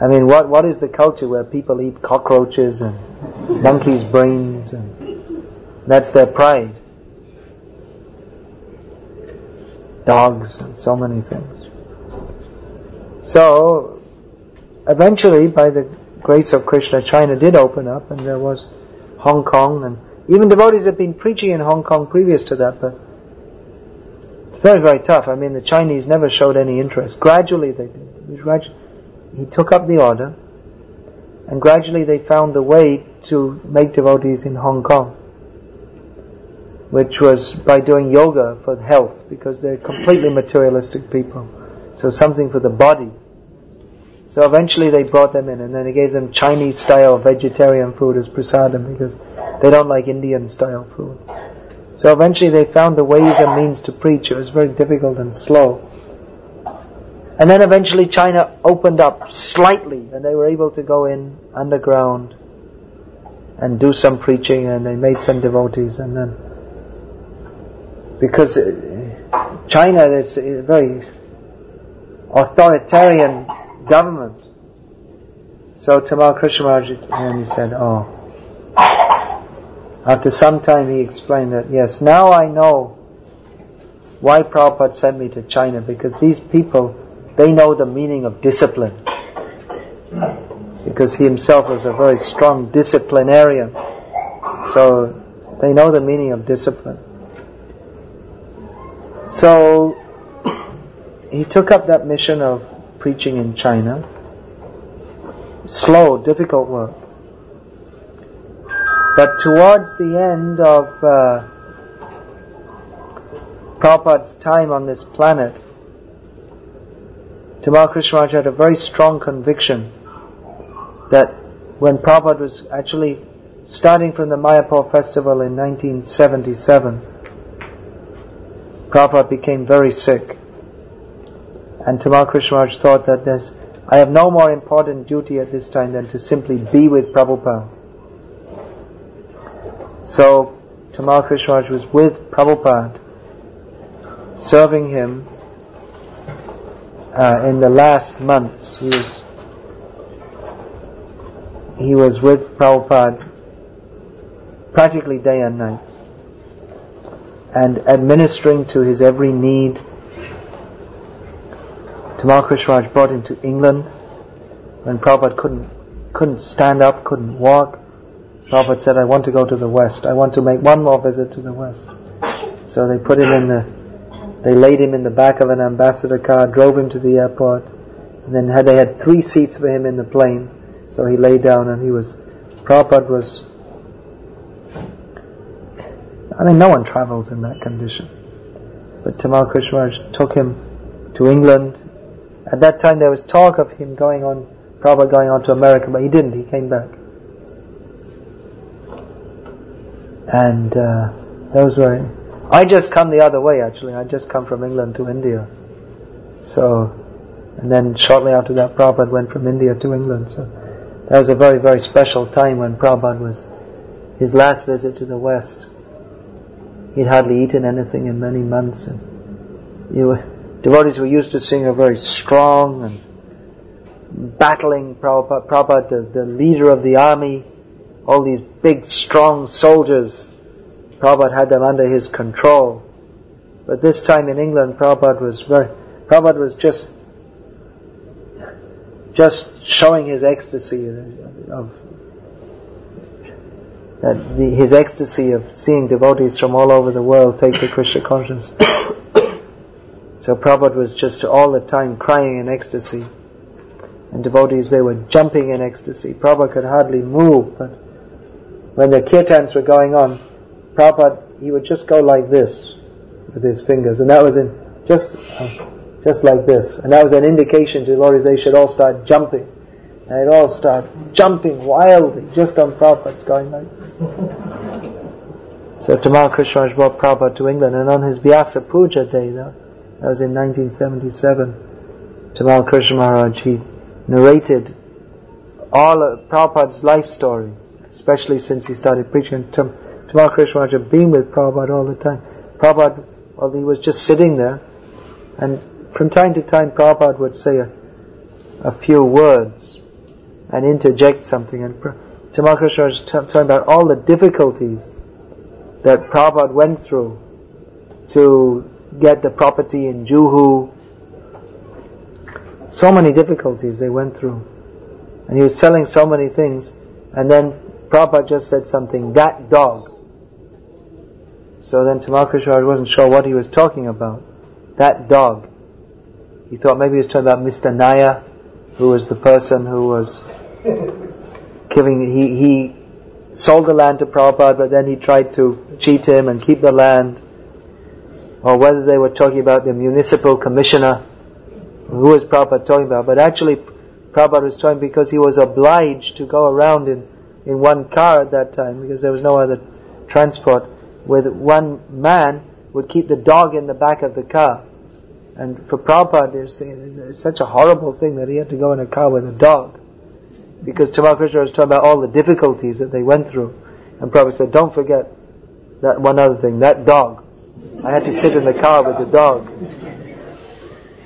I mean, what what is the culture where people eat cockroaches and monkeys' brains and that's their pride? Dogs and so many things. So, eventually, by the grace of Krishna, China did open up, and there was Hong Kong, and even devotees had been preaching in Hong Kong previous to that, but it's very, very tough. I mean, the Chinese never showed any interest. Gradually, they did. He took up the order, and gradually they found the way to make devotees in Hong Kong, which was by doing yoga for health, because they're completely materialistic people. So something for the body. So eventually they brought them in and then they gave them Chinese style vegetarian food as prasadam because they don't like Indian style food. So eventually they found the ways and means to preach. It was very difficult and slow. And then eventually China opened up slightly and they were able to go in underground and do some preaching and they made some devotees and then because China is a very authoritarian government. So Tamal Krishna Maharaj and he said, oh. After some time he explained that, yes, now I know why Prabhupada sent me to China because these people, they know the meaning of discipline. Because he himself was a very strong disciplinarian. So they know the meaning of discipline. So he took up that mission of preaching in China. Slow, difficult work. But towards the end of uh, Prabhupada's time on this planet, Tamal Krishna Maharaj had a very strong conviction that when Prabhupada was actually starting from the Mayapur festival in 1977, Prabhupada became very sick. And Tamal Krishna Maharaj thought that there's, I have no more important duty at this time than to simply be with Prabhupada. So Tamal Krishna Maharaj was with Prabhupada, serving him uh, in the last months. He was he was with Prabhupada practically day and night and administering to his every need. Tamal Krishna Maharaj brought him to England when Prabhupada couldn't couldn't stand up, couldn't walk. Prabhupada said, I want to go to the West. I want to make one more visit to the West. So they put him in the, they laid him in the back of an ambassador car, drove him to the airport, and then had, they had three seats for him in the plane. So he lay down and he was, Prabhupada was, I mean, no one travels in that condition. But Tamal Krishna Maharaj took him to England. At that time there was talk of him going on, Prabhupada going on to America, but he didn't, he came back. And uh, those were. I just come the other way actually. I just come from England to India. So, and then shortly after that, Prabhupada went from India to England. So that was a very very special time when Prabhupada was his last visit to the West. He'd hardly eaten anything in many months, and you were, devotees were used to seeing a very strong and battling Prabhupada, Prabhupada the, the leader of the army, all these big, strong soldiers. Prabhupada had them under his control. But this time in England, Prabhupada was very, Prabhupada was just, just showing his ecstasy of, that the, his ecstasy of seeing devotees from all over the world take to Krishna consciousness. *coughs* so Prabhupada was just all the time crying in ecstasy. And devotees, they were jumping in ecstasy. Prabhupada could hardly move, but when the kirtans were going on, Prabhupada, he would just go like this with his fingers, and that was in just uh, just like this, and that was an indication to devotees they should all start jumping, and they'd all start jumping wildly just on Prabhupada's going like this. so Tamal Krishna Maharaj brought Prabhupada to England, and on his Vyasa Puja day, though, that was in 1977, Tamal Krishna Maharaj, he narrated all of Prabhupada's life story especially since he started preaching. Tam, Tamal Krishna Maharaj being with Prabhupada all the time. Prabhupada, well, he was just sitting there, and from time to time Prabhupada would say a, a few words and interject something. And Tamal Krishna Maharaj was talking about all the difficulties that Prabhupada went through to get the property in Juhu. So many difficulties they went through. And he was selling so many things. And then Prabhupada just said something, that dog. So then Tamal wasn't sure what he was talking about. That dog. He thought maybe he was talking about Mr. Nair, who was the person who was giving, he, he sold the land to Prabhupada, but then he tried to cheat him and keep the land. Or whether they were talking about the municipal commissioner, who was Prabhupada talking about. But actually, Prabhupada was talking because he was obliged to go around in, in one car at that time because there was no other transport where one man would keep the dog in the back of the car. And for Prabhupada, it's such a horrible thing that he had to go in a car with a dog. Because Tamal Krishna was talking about all the difficulties that they went through. And Prabhupada said, don't forget that one other thing, that dog. I had to sit in the car with the dog.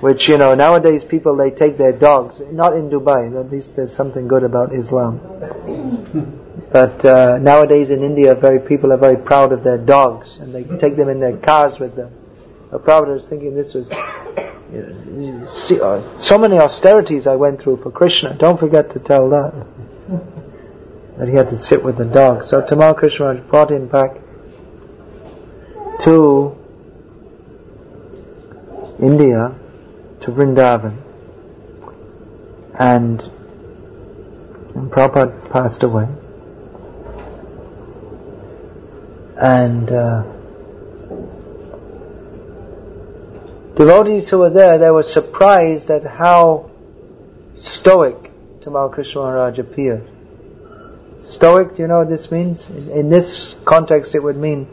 Which, you know, nowadays people, they take their dogs, not in Dubai, at least there's something good about Islam. But uh, nowadays in India, very people are very proud of their dogs, and they take them in their cars with them. But Prabhupada was thinking this was you know, so many austerities I went through for Krishna. Don't forget to tell that that he had to sit with the dog. So Tamal Krishna brought him back to India, to Vrindavan, and, and Prabhupada passed away. And uh, devotees who were there, they were surprised at how stoic Tamal Krishna Maharaj appeared. Stoic, do you know what this means? In, in this context, it would mean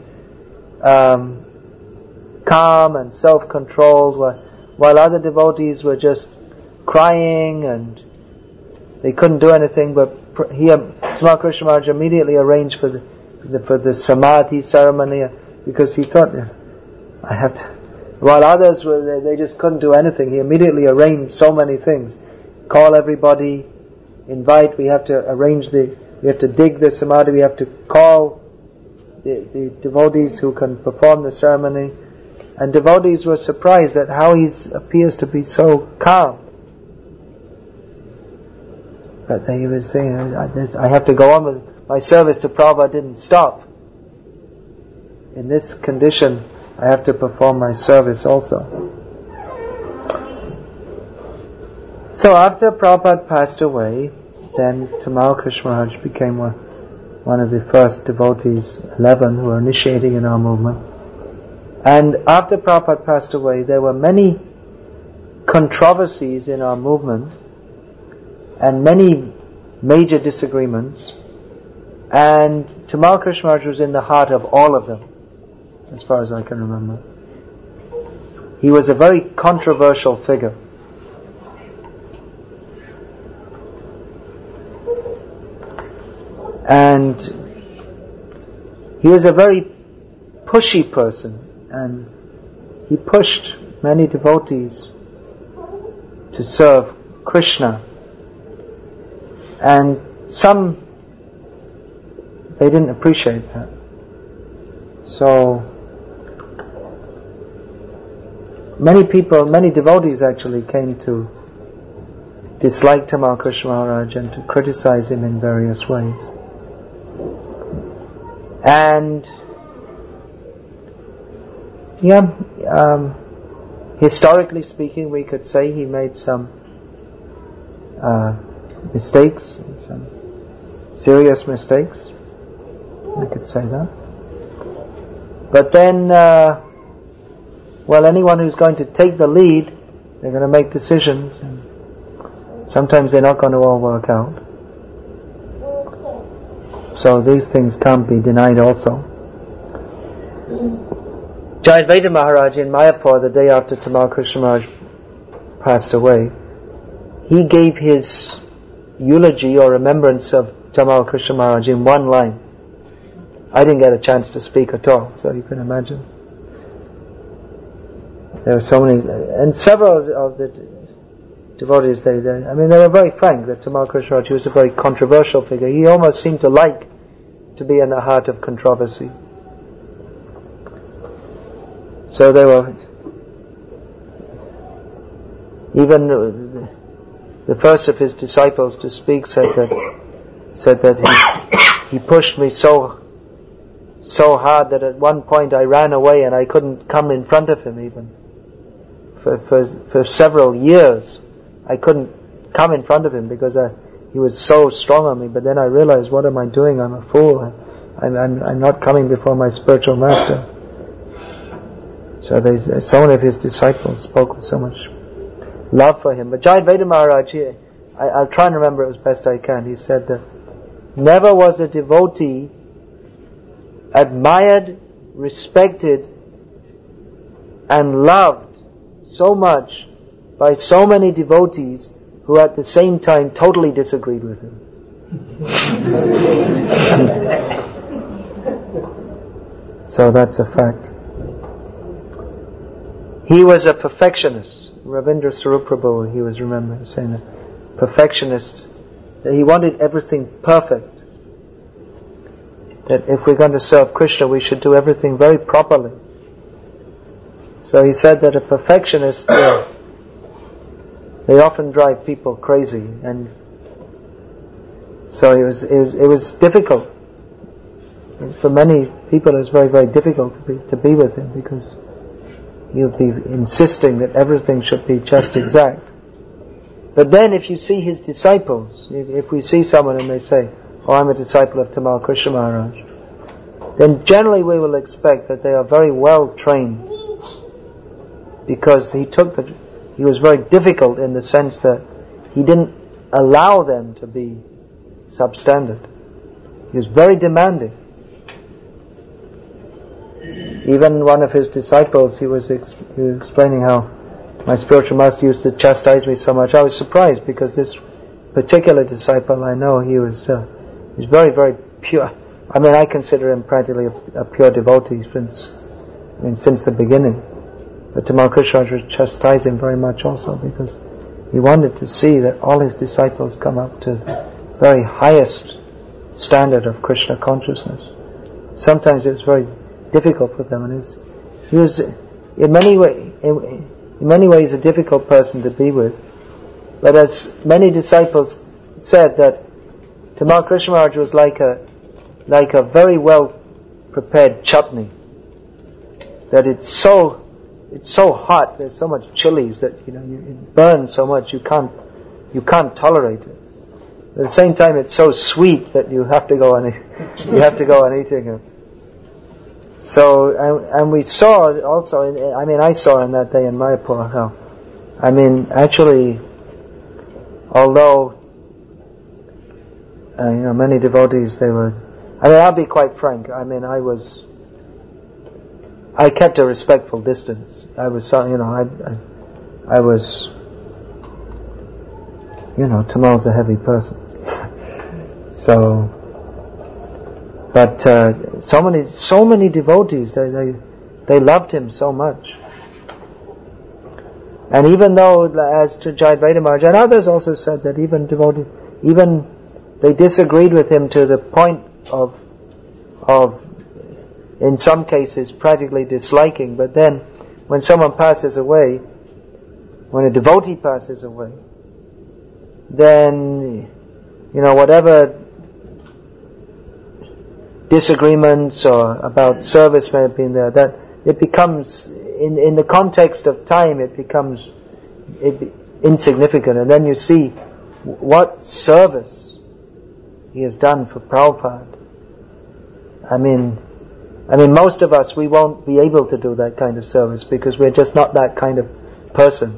um, calm and self-controlled, while, other devotees were just crying and they couldn't do anything. But he, um, Tamal Krishna Maharaj immediately arranged for the the, for the samadhi ceremony uh, because he thought, I have to. While others were, they, they just couldn't do anything. He immediately arranged so many things. Call everybody, invite. We have to arrange the. We have to dig the samadhi. We have to call the, the devotees who can perform the ceremony. And devotees were surprised at how he appears to be so calm. But then he was saying, I, have to go on with my service to Prabhupada didn't stop. In this condition, I have to perform my service also. So after Prabhupada passed away, then Tamal Krishna Maharaj became one, one of the first devotees, 11, who were initiating in our movement. And after Prabhupada passed away, there were many controversies in our movement and many major disagreements and Tamal Krishna Maharaj was in the heart of all of them, as far as I can remember. He was a very controversial figure. And he was a very pushy person, and he pushed many devotees to serve Krishna. And some they didn't appreciate that. So, many people, many devotees actually came to dislike Tamal Krishna Maharaj and to criticize him in various ways. And, yeah, um, historically speaking, we could say he made some uh, mistakes, some serious mistakes. I could say that. But then, uh, well, anyone who's going to take the lead, they're going to make decisions, and sometimes they're not going to all work out. So these things can't be denied also. Jayadvaita Maharaj in Mayapur, the day after Tamal Krishna Maharaj passed away, he gave his eulogy or remembrance of Tamal Krishna Maharaj in one line. I didn't get a chance to speak at all, so you can imagine. There were so many, and several of the devotees, they, they I mean, they were very frank that Tamal Krishnaraj was a very controversial figure. He almost seemed to like to be in the heart of controversy. So they were, even the first of his disciples to speak said that, said that he, he pushed me so so hard that at one point I ran away and I couldn't come in front of him even. For, for, for several years, I couldn't come in front of him because I, he was so strong on me. But then I realized, what am I doing? I'm a fool. I'm, I'm, I'm not coming before my spiritual master. So they, uh, so many of his disciples spoke with so much love for him. But Jayadvaita Maharaj, he, I, I'll try and remember it as best I can. He said that never was a devotee admired, respected, and loved so much by so many devotees who at the same time totally disagreed with him. *laughs* so that's a fact. He was a perfectionist. Ravindra Swarup Prabhu, he was remembering saying that perfectionist, that he wanted everything perfect. That if we're going to serve Krishna, we should do everything very properly. So he said that a perfectionist, uh, they often drive people crazy, and so it was, it was, it was difficult. For many people, it was very, very difficult to be, to be with him because he'll be insisting that everything should be just *clears throat* exact. But then if you see his disciples, if, if we see someone and they say, oh, I'm a disciple of Tamal Krishna Maharaj, then generally we will expect that they are very well trained because he took the, he was very difficult in the sense that he didn't allow them to be substandard. He was very demanding. Even one of his disciples, he was, ex- explaining how my spiritual master used to chastise me so much. I was surprised because this particular disciple, I know he was, uh, very, very pure. I mean, I consider him practically a, a pure devotee since, I mean, since the beginning. But Tamal Krishna was chastising him very much also because he wanted to see that all his disciples come up to very highest standard of Krishna consciousness. Sometimes it's very difficult for them, and he was in many way, in, many ways, a difficult person to be with. But as many disciples said that Tamal Krishna Maharaj was like a like a very well prepared chutney. That it's so it's so hot. There's so much chilies that you know you, it burns so much you can't you can't tolerate it. At the same time, it's so sweet that you have to go on *laughs* you have to go on eating it. So and, and we saw also. I mean, I saw in that day in Mayapur how. I mean, actually, although uh, you know many devotees, they were. I mean, I'll be quite frank. I mean, I was. I kept a respectful distance. I was, you know, I, I, I was, you know, Tamal's a heavy person. *laughs* so, but uh, so many, so many devotees, they, they, they loved him so much. And even though, as to Jayadvaita Maharaj, and others also said that even devotees, even they disagreed with him to the point of, of, in some cases, practically disliking. But then, when someone passes away, when a devotee passes away, then, you know, whatever disagreements or about service may have been there, that it becomes, in, in the context of time, it becomes it, insignificant. And then you see what service he has done for Prabhupada. I mean, I mean, most of us, we won't be able to do that kind of service because we're just not that kind of person.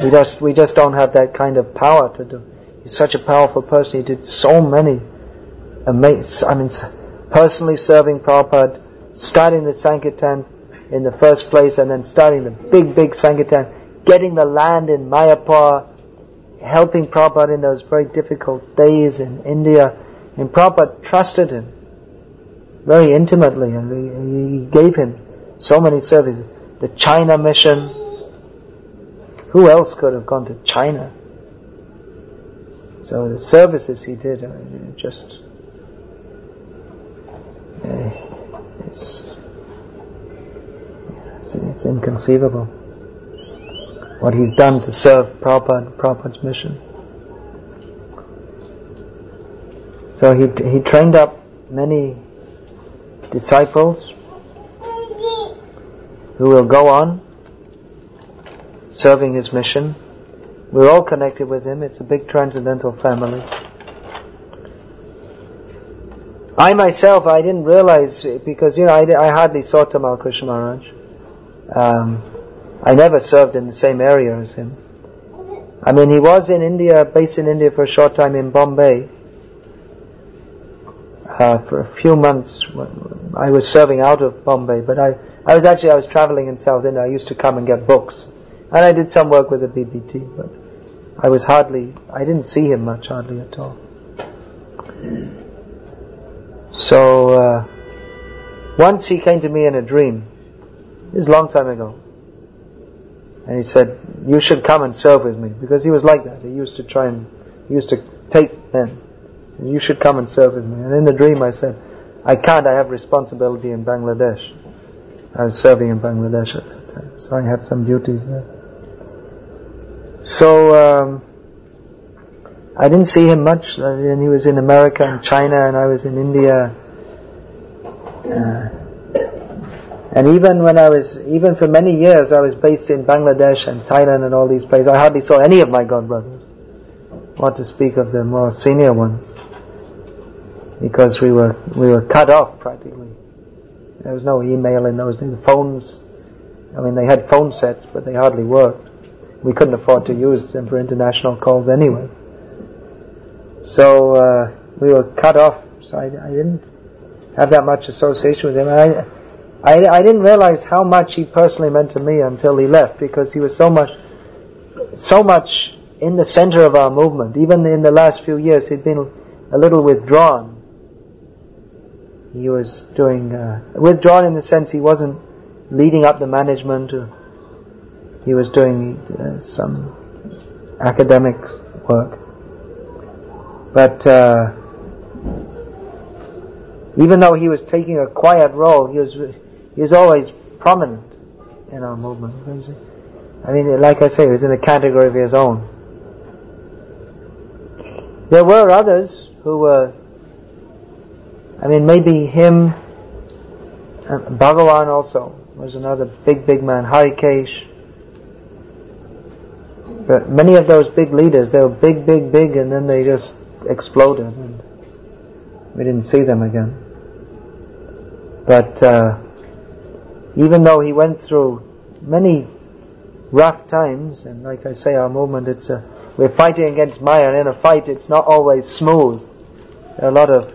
We just, we just don't have that kind of power to do. He's such a powerful person. He did so many amazing, I mean, personally serving Prabhupada, starting the Sankirtan in the first place and then starting the big, big Sankirtan, getting the land in Mayapur, helping Prabhupada in those very difficult days in India. And Prabhupada trusted him very intimately and he gave him so many services. The China mission. Who else could have gone to China? So the services he did, mean, just it's, it's, it's inconceivable what he's done to serve Prabhupada, Prabhupada's mission. So he, he trained up many disciples who will go on serving his mission. We're all connected with him. It's a big transcendental family. I myself, I didn't realize because you know I, I hardly saw Tamal Krishna Maharaj. Um, I never served in the same area as him. I mean, he was in India, based in India for a short time in Bombay. Uh, for a few months, I was serving out of Bombay, but I, I was actually, I was traveling in South India. I used to come and get books. And I did some work with the BBT, but I was hardly, I didn't see him much, hardly at all. So, uh, once he came to me in a dream. This is a long time ago. And he said, you should come and serve with me. Because he was like that. He used to try and, he used to take men. You should come and serve with me. And in the dream I said, I can't, I have responsibility in Bangladesh. I was serving in Bangladesh at that time. So I had some duties there. So, um, I didn't see him much. And he was in America and China and I was in India. Uh, and even when I was, even for many years, I was based in Bangladesh and Thailand and all these places. I hardly saw any of my god brothers. What to speak of the more senior ones, because we were we were cut off practically. There was no email in those days. The phones, I mean, they had phone sets, but they hardly worked. We couldn't afford to use them for international calls anyway. So uh, we were cut off. So I, I didn't have that much association with him. I, I, I didn't realize how much he personally meant to me until he left because he was so much, so much in the center of our movement. Even in the last few years, he'd been a little withdrawn. He was doing, uh, withdrawn in the sense he wasn't leading up the management. he was doing uh, some academic work. But, uh, even though he was taking a quiet role, he was he was always prominent in our movement. I mean, like I say, he was in a category of his own. There were others who were, I mean, maybe him, uh, Bhagavan also was another big, big man, Harikesh. But many of those big leaders, they were big, big, big, and then they just exploded, and we didn't see them again. But uh, even though he went through many rough times, and like I say, our movement, it's a, we're fighting against Maya, and in a fight, it's not always smooth. There are a lot of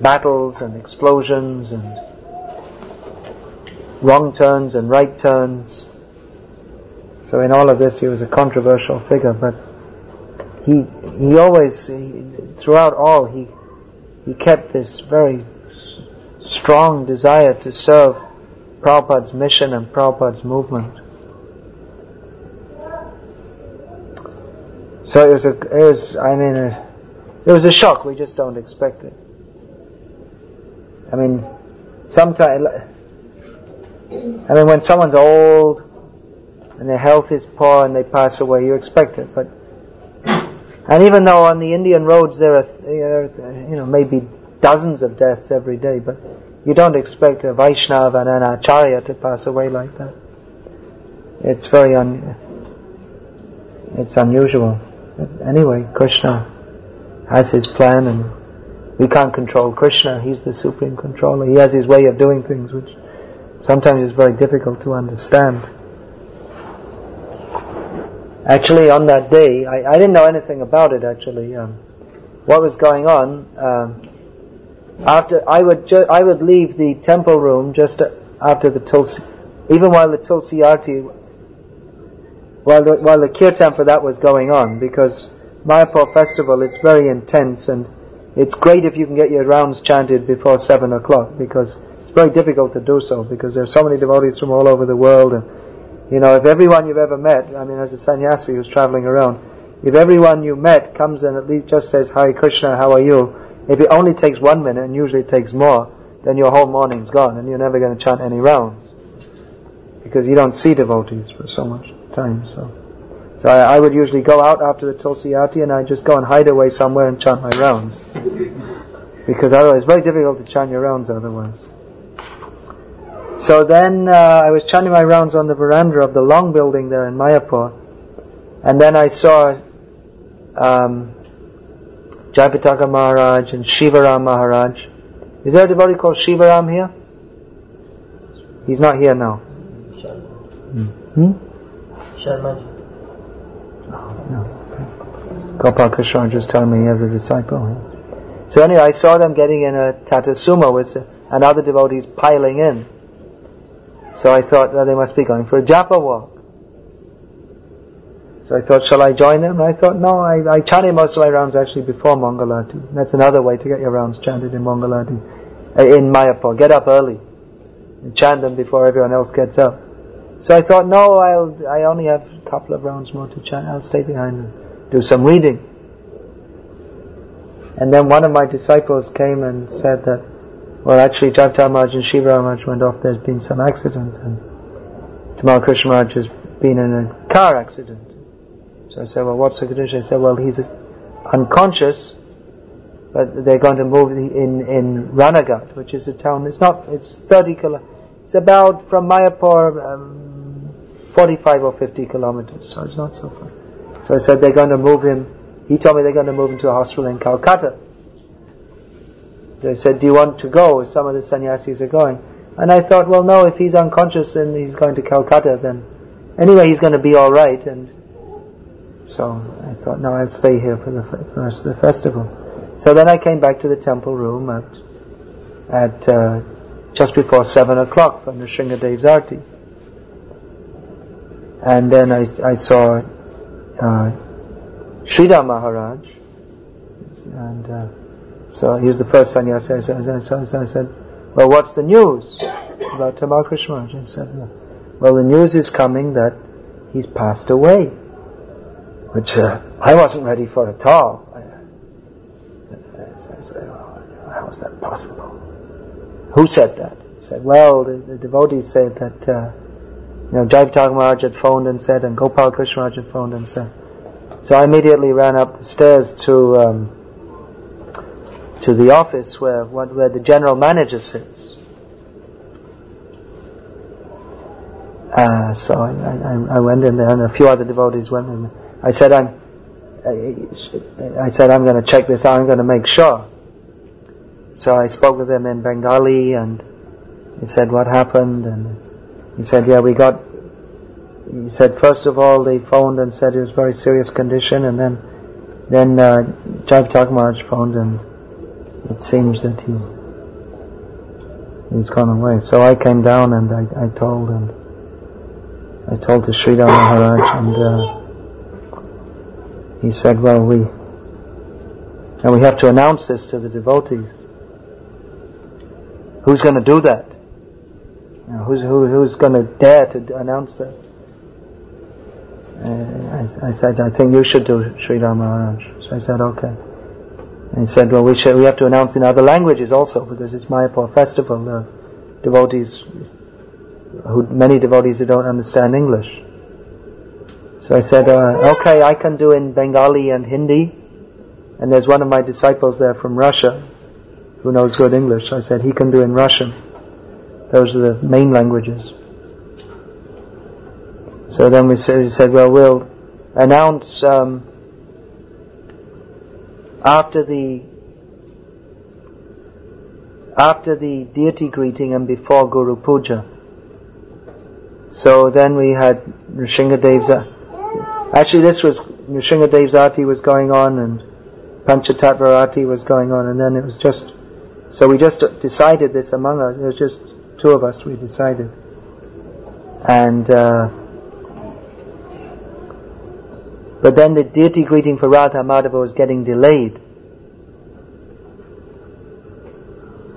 battles and explosions and wrong turns and right turns. So in all of this, he was a controversial figure, but he he always he, throughout all he he kept this very strong desire to serve Prabhupada's mission and Prabhupada's movement. So it was a, it was, I mean, a, it was a shock. We just don't expect it. I mean, sometimes, I mean, when someone's old and their health is poor and they pass away, you expect it. But, and even though on the Indian roads there are, you know, maybe dozens of deaths every day, but you don't expect a Vaishnava and an Acharya to pass away like that. It's very un, it's unusual. But anyway, Krishna has his plan and we can't control Krishna. He's the supreme controller. He has his way of doing things which sometimes is very difficult to understand. Actually, on that day, I, I didn't know anything about it actually. Um, what was going on, um, after I would ju- I would leave the temple room just after the tulsi, even while the tulsi arti, while the, while the kirtan for that was going on, because Mayapur festival it's very intense and it's great if you can get your rounds chanted before seven o'clock because it's very difficult to do so because there's so many devotees from all over the world and you know if everyone you've ever met, I mean as a sannyasi who's traveling around, if everyone you met comes and at least just says Hari Krishna, how are you? If it only takes one minute, and usually it takes more, then your whole morning's gone, and you're never going to chant any rounds. Because you don't see devotees for so much time, so. So I, I would usually go out after the Tulsi Arti, and I'd just go and hide away somewhere and chant my rounds. *laughs* Because otherwise, it's very difficult to chant your rounds otherwise. So then, uh, I was chanting my rounds on the veranda of the long building there in Mayapur, and then I saw, um, Maharaj and Shivaram Maharaj. Is there a devotee called Shivaram here? He's not here now. Hmm? no. Gopal Krishna just telling me he has a disciple. So anyway, I saw them getting in a Tata Sumo with and other devotees piling in. So I thought, well, they must be going for a japa walk. So I thought, shall I join them? And I thought, no, I, I chanted most of my rounds actually before Mangalati. That's another way to get your rounds chanted in Mangalati. Uh, in Mayapur. Get up early and chant them before everyone else gets up. So I thought, no, I'll, I only have a couple of rounds more to chant. I'll stay behind and do some reading. And then one of my disciples came and said that, well, actually, Jagtar Maharaj and Shiva Maharaj went off. There's been some accident, and Tamal Krishna Maharaj has been in a car accident. So I said, well, what's the condition? I said, well, he's unconscious, but they're going to move in in Ranaghat, which is a town. It's not. It's 30 kilo. It's about from Mayapur, um, 45 or 50 kilometers. So it's not so far. So I said they're going to move him. He told me they're going to move him to a hospital in Calcutta. They said, "Do you want to go?" Some of the sannyasis are going, and I thought, well, no. If he's unconscious and he's going to Calcutta, then anyway, he's going to be all right. And so I thought, no, I'll stay here for the, for the rest of the festival. So then I came back to the temple room at, at uh, just before seven o'clock for Nrsingadev's Arti. And then I, I saw uh, Maharaj, and uh, so he was the first sannyasi. I said, so, so I said, well, what's the news about Tamal Krishna Maharaj? I said, well, the news is coming that he's passed away which uh, I wasn't ready for at all. I, I said, how is that possible? Who said that? He said, well, the, the devotees said that, uh, you know, Jayapataka Maharaj had phoned and said, and Gopal Krishna Maharaj had phoned and said. So I immediately ran up the stairs to, um, to the office where, where the general manager sits. Uh, so I, I, I, went in there and a few other devotees went in. I said, I'm, I said, I'm going to check this out, I'm going to make sure. So I spoke with him in Bengali and he said, what happened? And he said, yeah, we got, he said, first of all, they phoned and said it was very serious condition and then, then, uh, Maharaj phoned and it seems that he's, he's gone away. So I came down and I, I told him, I told the Sridhar Maharaj and, uh, he said, well, we, and we have to announce this to the devotees. Who's going to do that? You know, who's, who, who's going to dare to announce that? Uh, I, I, said, I think you should do Sridhar Maharaj. So I said, okay. And he said, well, we should, we have to announce in other languages also because it's Mayapur festival. The devotees, who, many devotees who don't understand English. So I said, uh, okay, I can do in Bengali and Hindi. And there's one of my disciples there from Russia who knows good English. I said, he can do in Russian. Those are the main languages. So then we said, we said well, we'll announce um, after the after the deity greeting and before Guru Puja. So then we had Nrsingadev's Actually, this was Nrsingadev's Arti was going on and Panchatattva was going on, and then it was just so we just decided this among us. It was just two of us. We decided, and uh, but then the deity greeting for Radha Madhava was getting delayed.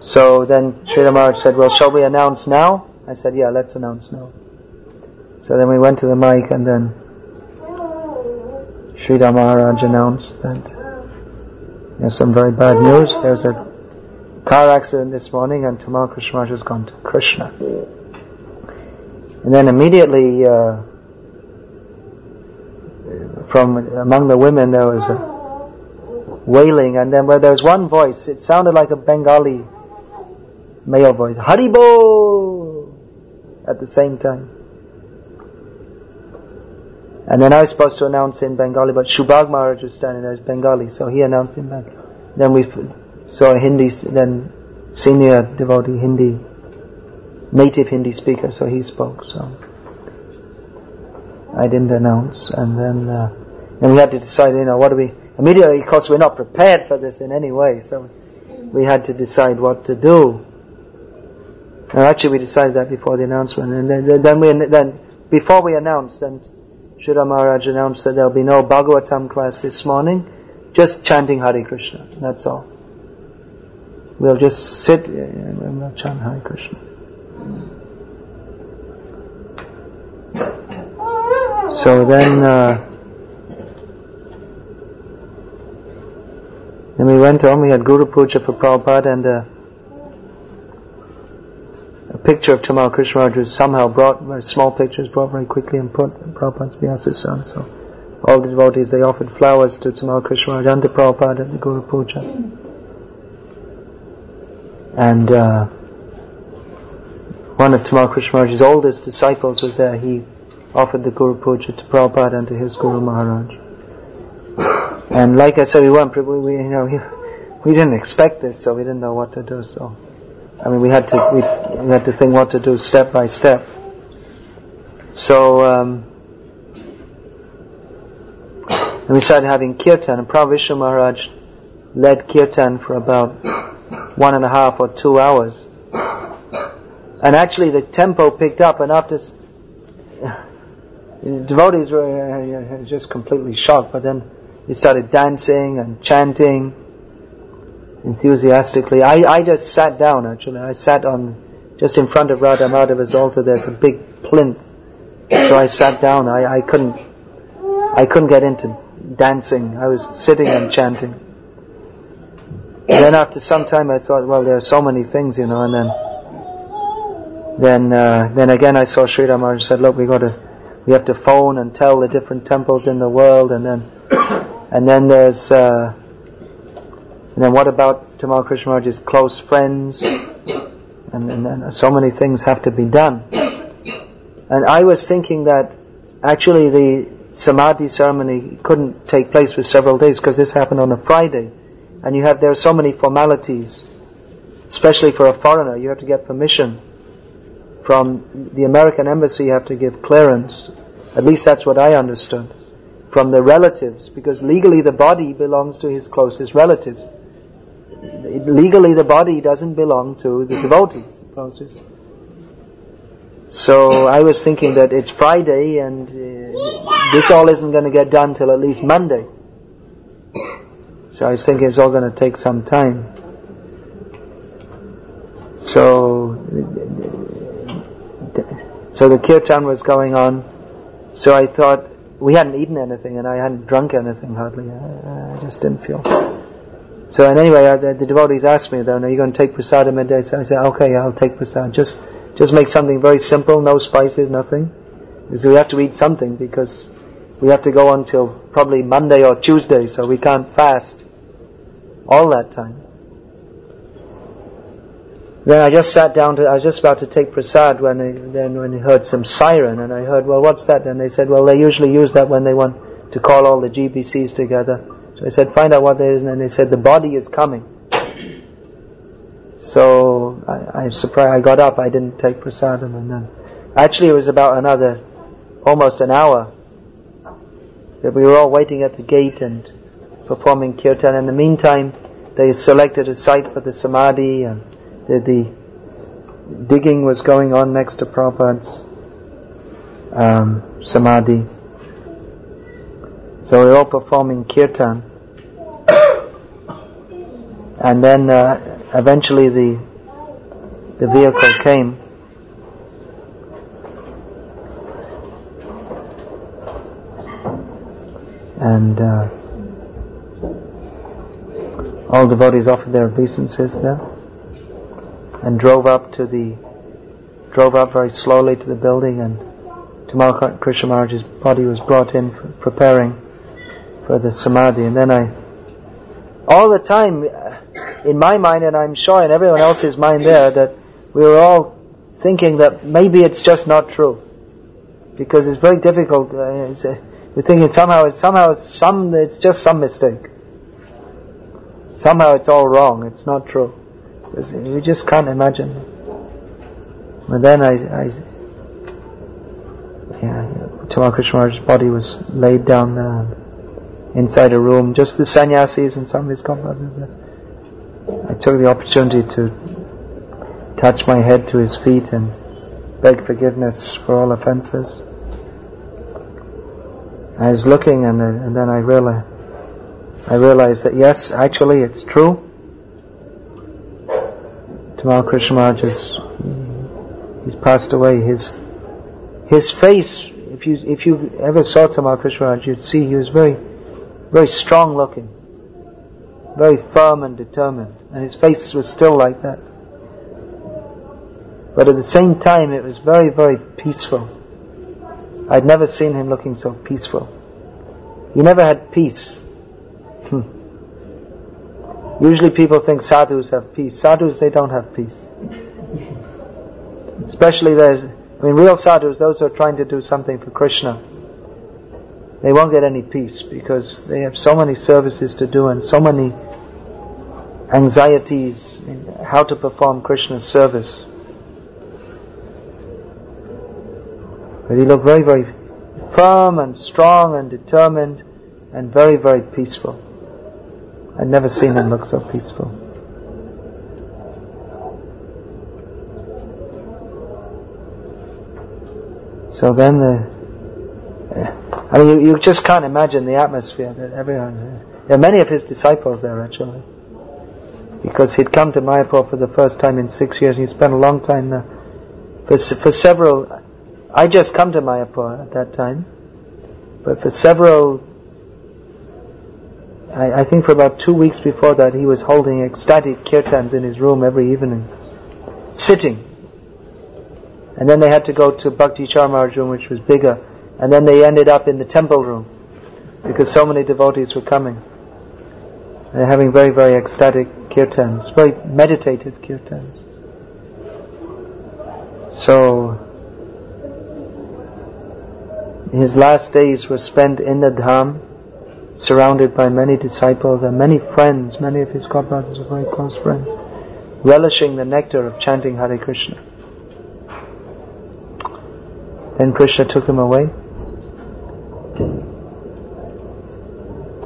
So then Sridhar Maharaj said, "Well, shall we announce now?" I said, "Yeah, let's announce now." So then we went to the mic, and then Sridhar Maharaj announced that there's some very bad news. There's a car accident this morning and Tamal Krishna has gone to Krishna. And then immediately uh, from among the women there was wailing and then where there was one voice, it sounded like a Bengali male voice, Haribol at the same time. And then I was supposed to announce in Bengali, but Shubhag Maharaj was standing there as Bengali, so he announced in Bengali. Then we saw a Hindi, then senior devotee Hindi, native Hindi speaker, so he spoke, so I didn't announce. And then, uh, And we had to decide, you know, what do we, immediately, of course, we're not prepared for this in any way, so we had to decide what to do. And actually, we decided that before the announcement, and then, then we, then, before we announced, and Sridhar Maharaj announced that there'll be no Bhagavatam class this morning, just chanting Hare Krishna, that's all. We'll just sit and we'll chant Hare Krishna. So then, uh, then we went home, we had Guru Puja for Prabhupada and uh, a picture of Tamal Krishna was somehow brought, small pictures brought very quickly and put in Prabhupada's Vyasasana. So all the devotees, they offered flowers to Tamal Krishna and to Prabhupada at the Guru Puja. And uh, one of Tamal Krishna oldest disciples was there. He offered the Guru Puja to Prabhupada and to his Guru Maharaj. And like I said, we weren't, we, you know, we, we didn't expect this, so we didn't know what to do. So, I mean, we had to, we, we had to think what to do step by step. So, um, and we started having kirtan, and Prabhu Maharaj led kirtan for about one and a half or two hours. And actually, the tempo picked up, and after *laughs* devotees were uh, just completely shocked, but then he started dancing and chanting enthusiastically. I, I just sat down actually. I sat on, just in front of Radha Madhava's altar, there's a big plinth. So I sat down. I, I couldn't, I couldn't get into dancing. I was sitting and chanting. And then after some time I thought, well, there are so many things, you know, and then, then, uh, then again I saw Sri and said, look, we got to, we have to phone and tell the different temples in the world, and then, and then there's, uh, and then what about Tamal Krishna Maharaj's close friends? And, and then so many things have to be done. And I was thinking that actually the Samadhi ceremony couldn't take place for several days because this happened on a Friday. And you have, there are so many formalities, especially for a foreigner. You have to get permission from the American embassy, you have to give clearance. At least that's what I understood. From the relatives, because legally the body belongs to his closest relatives. Legally the body doesn't belong to the devotees. Closest. So I was thinking that it's Friday and uh, this all isn't going to get done till at least Monday. So I was thinking it's all going to take some time. So so the kirtan was going on. So I thought, we hadn't eaten anything and I hadn't drunk anything hardly. I, I just didn't feel. So and anyway, I, the, the, devotees asked me though, are you going to take prasad midday? So I said, okay, I'll take prasad. Just, just make something very simple, no spices, nothing. Because we have to eat something because we have to go until probably Monday or Tuesday, so we can't fast all that time. Then I just sat down to, I was just about to take prasad when I, then when I heard some siren and I heard, well what's that? And they said, well they usually use that when they want to call all the GBCs together. So I said, find out what that is and they said, the body is coming. So I, I surprised, I got up, I didn't take prasadam and then, actually it was about another, almost an hour that we were all waiting at the gate and performing kirtan. In the meantime, they selected a site for the samadhi and the, digging was going on next to Prabhupada's um, samadhi. So we were all performing kirtan. And then uh, eventually the the vehicle came. And uh, all devotees offered their obeisances there and drove up to the drove up very slowly to the building and Tamal Krishna Maharaj's body was brought in for preparing for the samadhi. And then I all the time in my mind and I'm sure in everyone else's mind there that we were all thinking that maybe it's just not true. Because it's very difficult uh, it's, uh, we're thinking somehow it's somehow it's some it's just some mistake. Somehow it's all wrong. It's not true you just can't imagine. But then I, I yeah, Krishna's body was laid down there. inside a room, just the sannyasis and some of his comrades. I took the opportunity to touch my head to his feet and beg forgiveness for all offences. I was looking and, uh, and then I realized, I realized that yes, actually it's true. Tamal Krishna Maharaj he's passed away. His, his face, if you, if you ever saw Tamal Krishna Maharaj, you'd see he was very, very strong looking, very firm and determined, and his face was still like that. But at the same time, it was very, very peaceful. I'd never seen him looking so peaceful. He never had peace. Hmm. Usually people think sadhus have peace. Sadhus, they don't have peace. Especially there's, I mean, real sadhus, those who are trying to do something for Krishna, they won't get any peace because they have so many services to do and so many anxieties in how to perform Krishna's service. But he looked very, very firm and strong and determined and very, very peaceful. I'd never seen him look so peaceful. So then the, I mean, you, you just can't imagine the atmosphere that everyone, there are many of his disciples there actually. Because he'd come to Mayapur for the first time in six years, and he spent a long time there. For, for several, I just come to Mayapur at that time, but for several I, I, think for about two weeks before that, he was holding ecstatic kirtans in his room every evening, sitting. And then they had to go to Bhakti Charmar's room, which was bigger. And then they ended up in the temple room, because so many devotees were coming. They're having very, very ecstatic kirtans, very meditative kirtans. So, his last days were spent in the Dham, surrounded by many disciples and many friends, many of his godbrothers are very close friends, relishing the nectar of chanting Hare Krishna. Then Krishna took him away.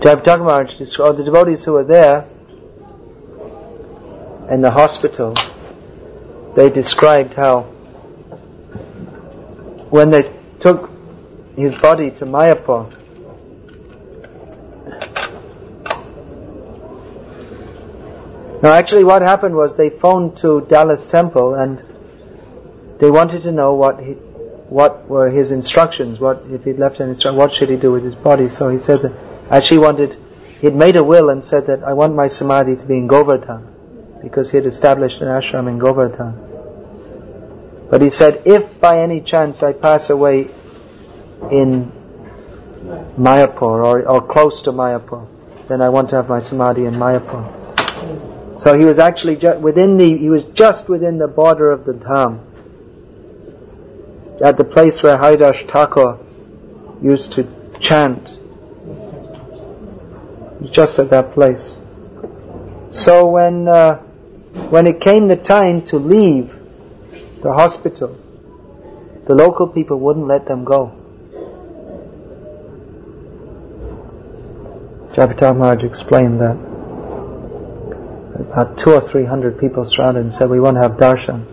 Maharaj described, oh, the devotees who were there in the hospital, they described how when they took his body to Mayapur, Now, actually, what happened was they phoned to Dallas Temple and they wanted to know what he, what were his instructions. What if he'd left an instruction? What should he do with his body? So he said that actually wanted he'd made a will and said that I want my samadhi to be in Govardhan because he had established an ashram in Govardhan. But he said, if by any chance I pass away in Mayapur or, or close to Mayapur, then I want to have my samadhi in Mayapur. So he was actually ju- within the, he was just within the border of the Dham. At the place where Haridas Thakur used to chant. Just at that place. So when, uh, when it came the time to leave the hospital, the local people wouldn't let them go. Jayapataka Maharaj explained that about two or three hundred people surrounded and said, we want to have darshan.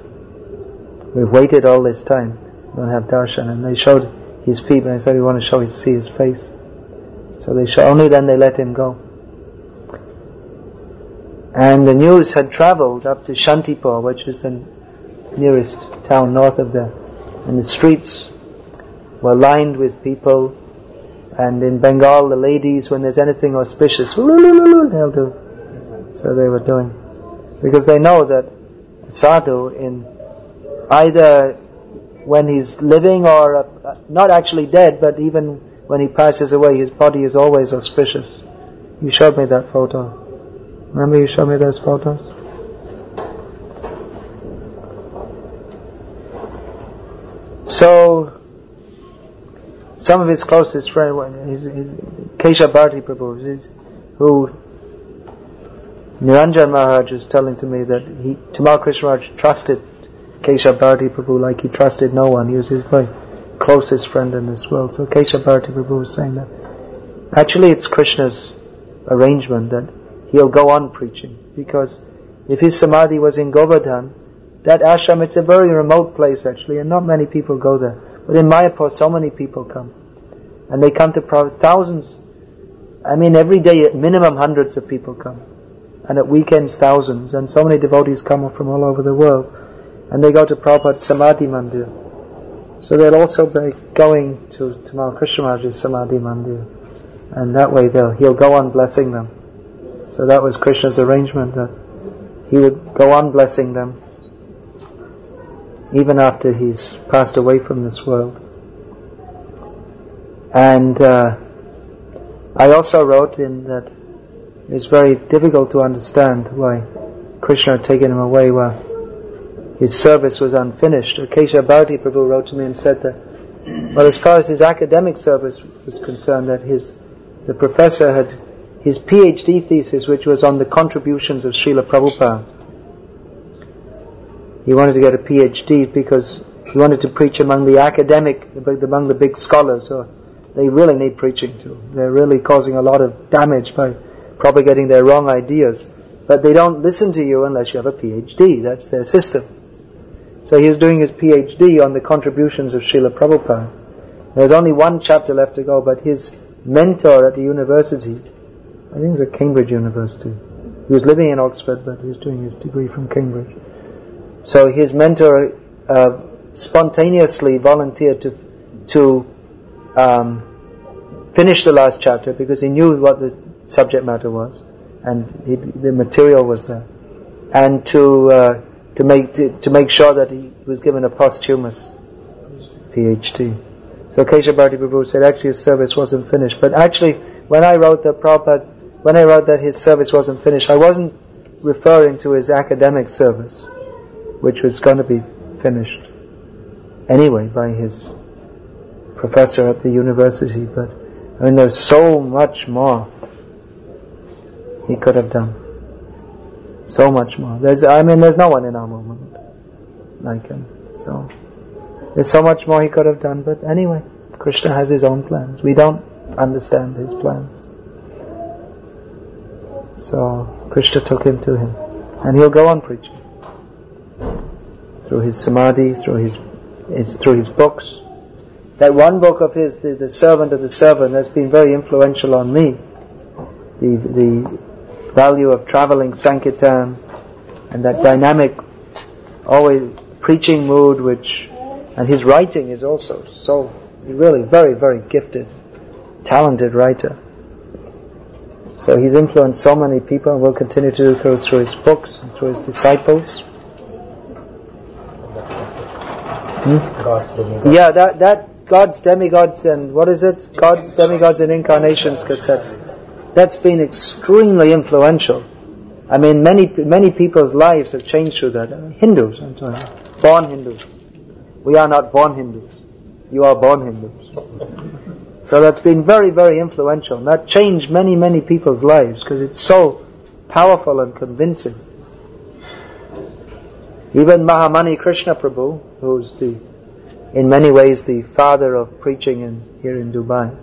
We've waited all this time. We want to have darshan. And they showed his feet and they said, we want to show his, see his face. So they show, only then they let him go. And the news had traveled up to Shantipur, which is the nearest town north of there. And the streets were lined with people. And in Bengal, the ladies, when there's anything auspicious, *laughs* they'll do so they were doing. Because they know that sadhu in either when he's living or uh, not actually dead, but even when he passes away, his body is always auspicious. You showed me that photo. Remember you showed me those photos? So, some of his closest friends, his, his Keshav Bharati Prabhu, his, who Niranjan Maharaj was telling to me that he, Tamal Krishna Maharaj trusted Keshav Bharati Prabhu like he trusted no one. He was his very closest friend in this world. So Keshav Bharati Prabhu was saying that Actually, it's Krishna's arrangement that he'll go on preaching because if his samadhi was in Govardhan, that ashram, it's a very remote place actually, and not many people go there. But in Mayapur, so many people come. And they come to thousands. I mean, every day, minimum hundreds of people come. And at weekends, thousands. And so many devotees come from all over the world. And they go to Prabhupada's Samadhi Mandir. So they'll also be going to Tamal Krishna Samadhi Mandir. And that way they'll, he'll go on blessing them. So that was Krishna's arrangement that he would go on blessing them even after he's passed away from this world. And uh, I also wrote in that it's very difficult to understand why Krishna had taken him away while his service was unfinished. Keshav Bharati Prabhu wrote to me and said that, well, as far as his academic service was concerned, that his the professor had his PhD thesis, which was on the contributions of Srila Prabhupada. He wanted to get a PhD because he wanted to preach among the academic, among the big scholars. So they really need preaching to. They're really causing a lot of damage by propagating their wrong ideas. But they don't listen to you unless you have a PhD. That's their system. So he was doing his PhD on the contributions of Srila Prabhupada. There's only one chapter left to go, but his mentor at the university, I think it was at Cambridge University. He was living in Oxford, but he was doing his degree from Cambridge. So his mentor uh, spontaneously volunteered to to um, finish the last chapter because he knew what the subject matter was, and he, the material was there, and to uh, to make to, to, make sure that he was given a posthumous PhD. So Keshav Bharati Prabhu said actually his service wasn't finished, but actually when I wrote that Prabhupada, when I wrote that his service wasn't finished, I wasn't referring to his academic service, which was going to be finished anyway by his professor at the university, but I mean there's so much more he could have done. So much more. There's, I mean, there's no one in our movement like him. So, there's so much more he could have done, but anyway, Krishna has his own plans. We don't understand his plans. So, Krishna took him to him. And he'll go on preaching. Through his samadhi, through his, his through his books. That one book of his, the, the Servant of the Servant, has been very influential on me. The, the value of traveling Sankirtan and that dynamic, always preaching mood which, and his writing is also so, really very, very gifted, talented writer. So he's influenced so many people and will continue to do through, through his books and through his disciples. Hmm? Yeah, that, that God's demigods and what is it? God's demigods and incarnations cassettes that's been extremely influential. I mean, many many people's lives have changed through that. Hindus, I'm talking, born Hindus. We are not born Hindus. You are born Hindus. So that's been very, very influential. And that changed many, many people's lives because it's so powerful and convincing. Even Mahamani Krishna Prabhu, who's the, in many ways the father of preaching in, here in Dubai,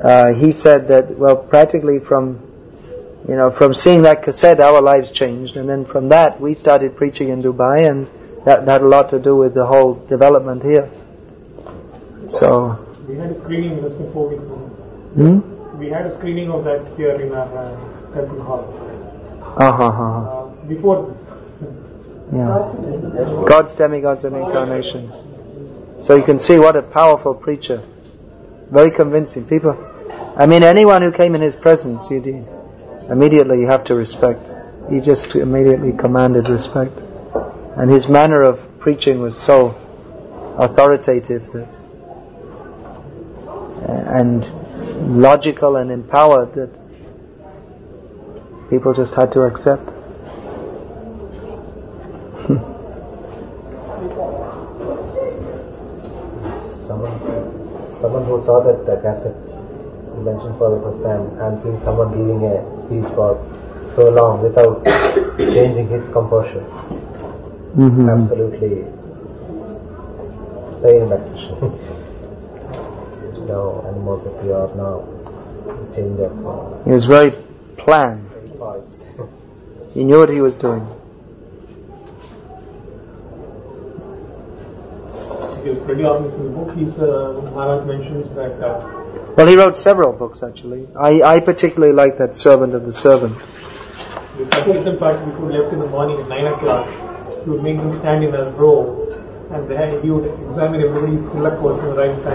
uh, he said that, well, practically from, you know, from seeing that cassette, our lives changed, and then from that, we started preaching in Dubai, and that, that had a lot to do with the whole development here. So.
We had a screening just four weeks ago.
Hmm?
We had a screening of that here in our uh, temple hall.
Uh-huh, uh-huh.
Uh, before this.
Yeah. God's demigods and incarnations. So you can see what a powerful preacher. Very convincing. People, I mean, anyone who came in his presence, you did, immediately you have to respect. He just immediately commanded respect. And his manner of preaching was so authoritative that, uh, and logical and empowered that people just had to accept.
Someone who saw that uh, cassette you mentioned for the first time, I'm seeing someone giving a speech for so long without *coughs* changing his composure.
Mm-hmm.
Absolutely saying *laughs* that no animosity or no change of
He was very planned. *laughs* He knew what he was doing.
Because pretty obvious in the book, he's, uh, Maharaj mentions that uh,
Well, he wrote several books actually. I, I particularly like that Servant of the Servant.
the Sankirtan part, we could left in the morning at 9 o'clock. He would make them stand in a row and then he would examine everybody's tilak was in the right time.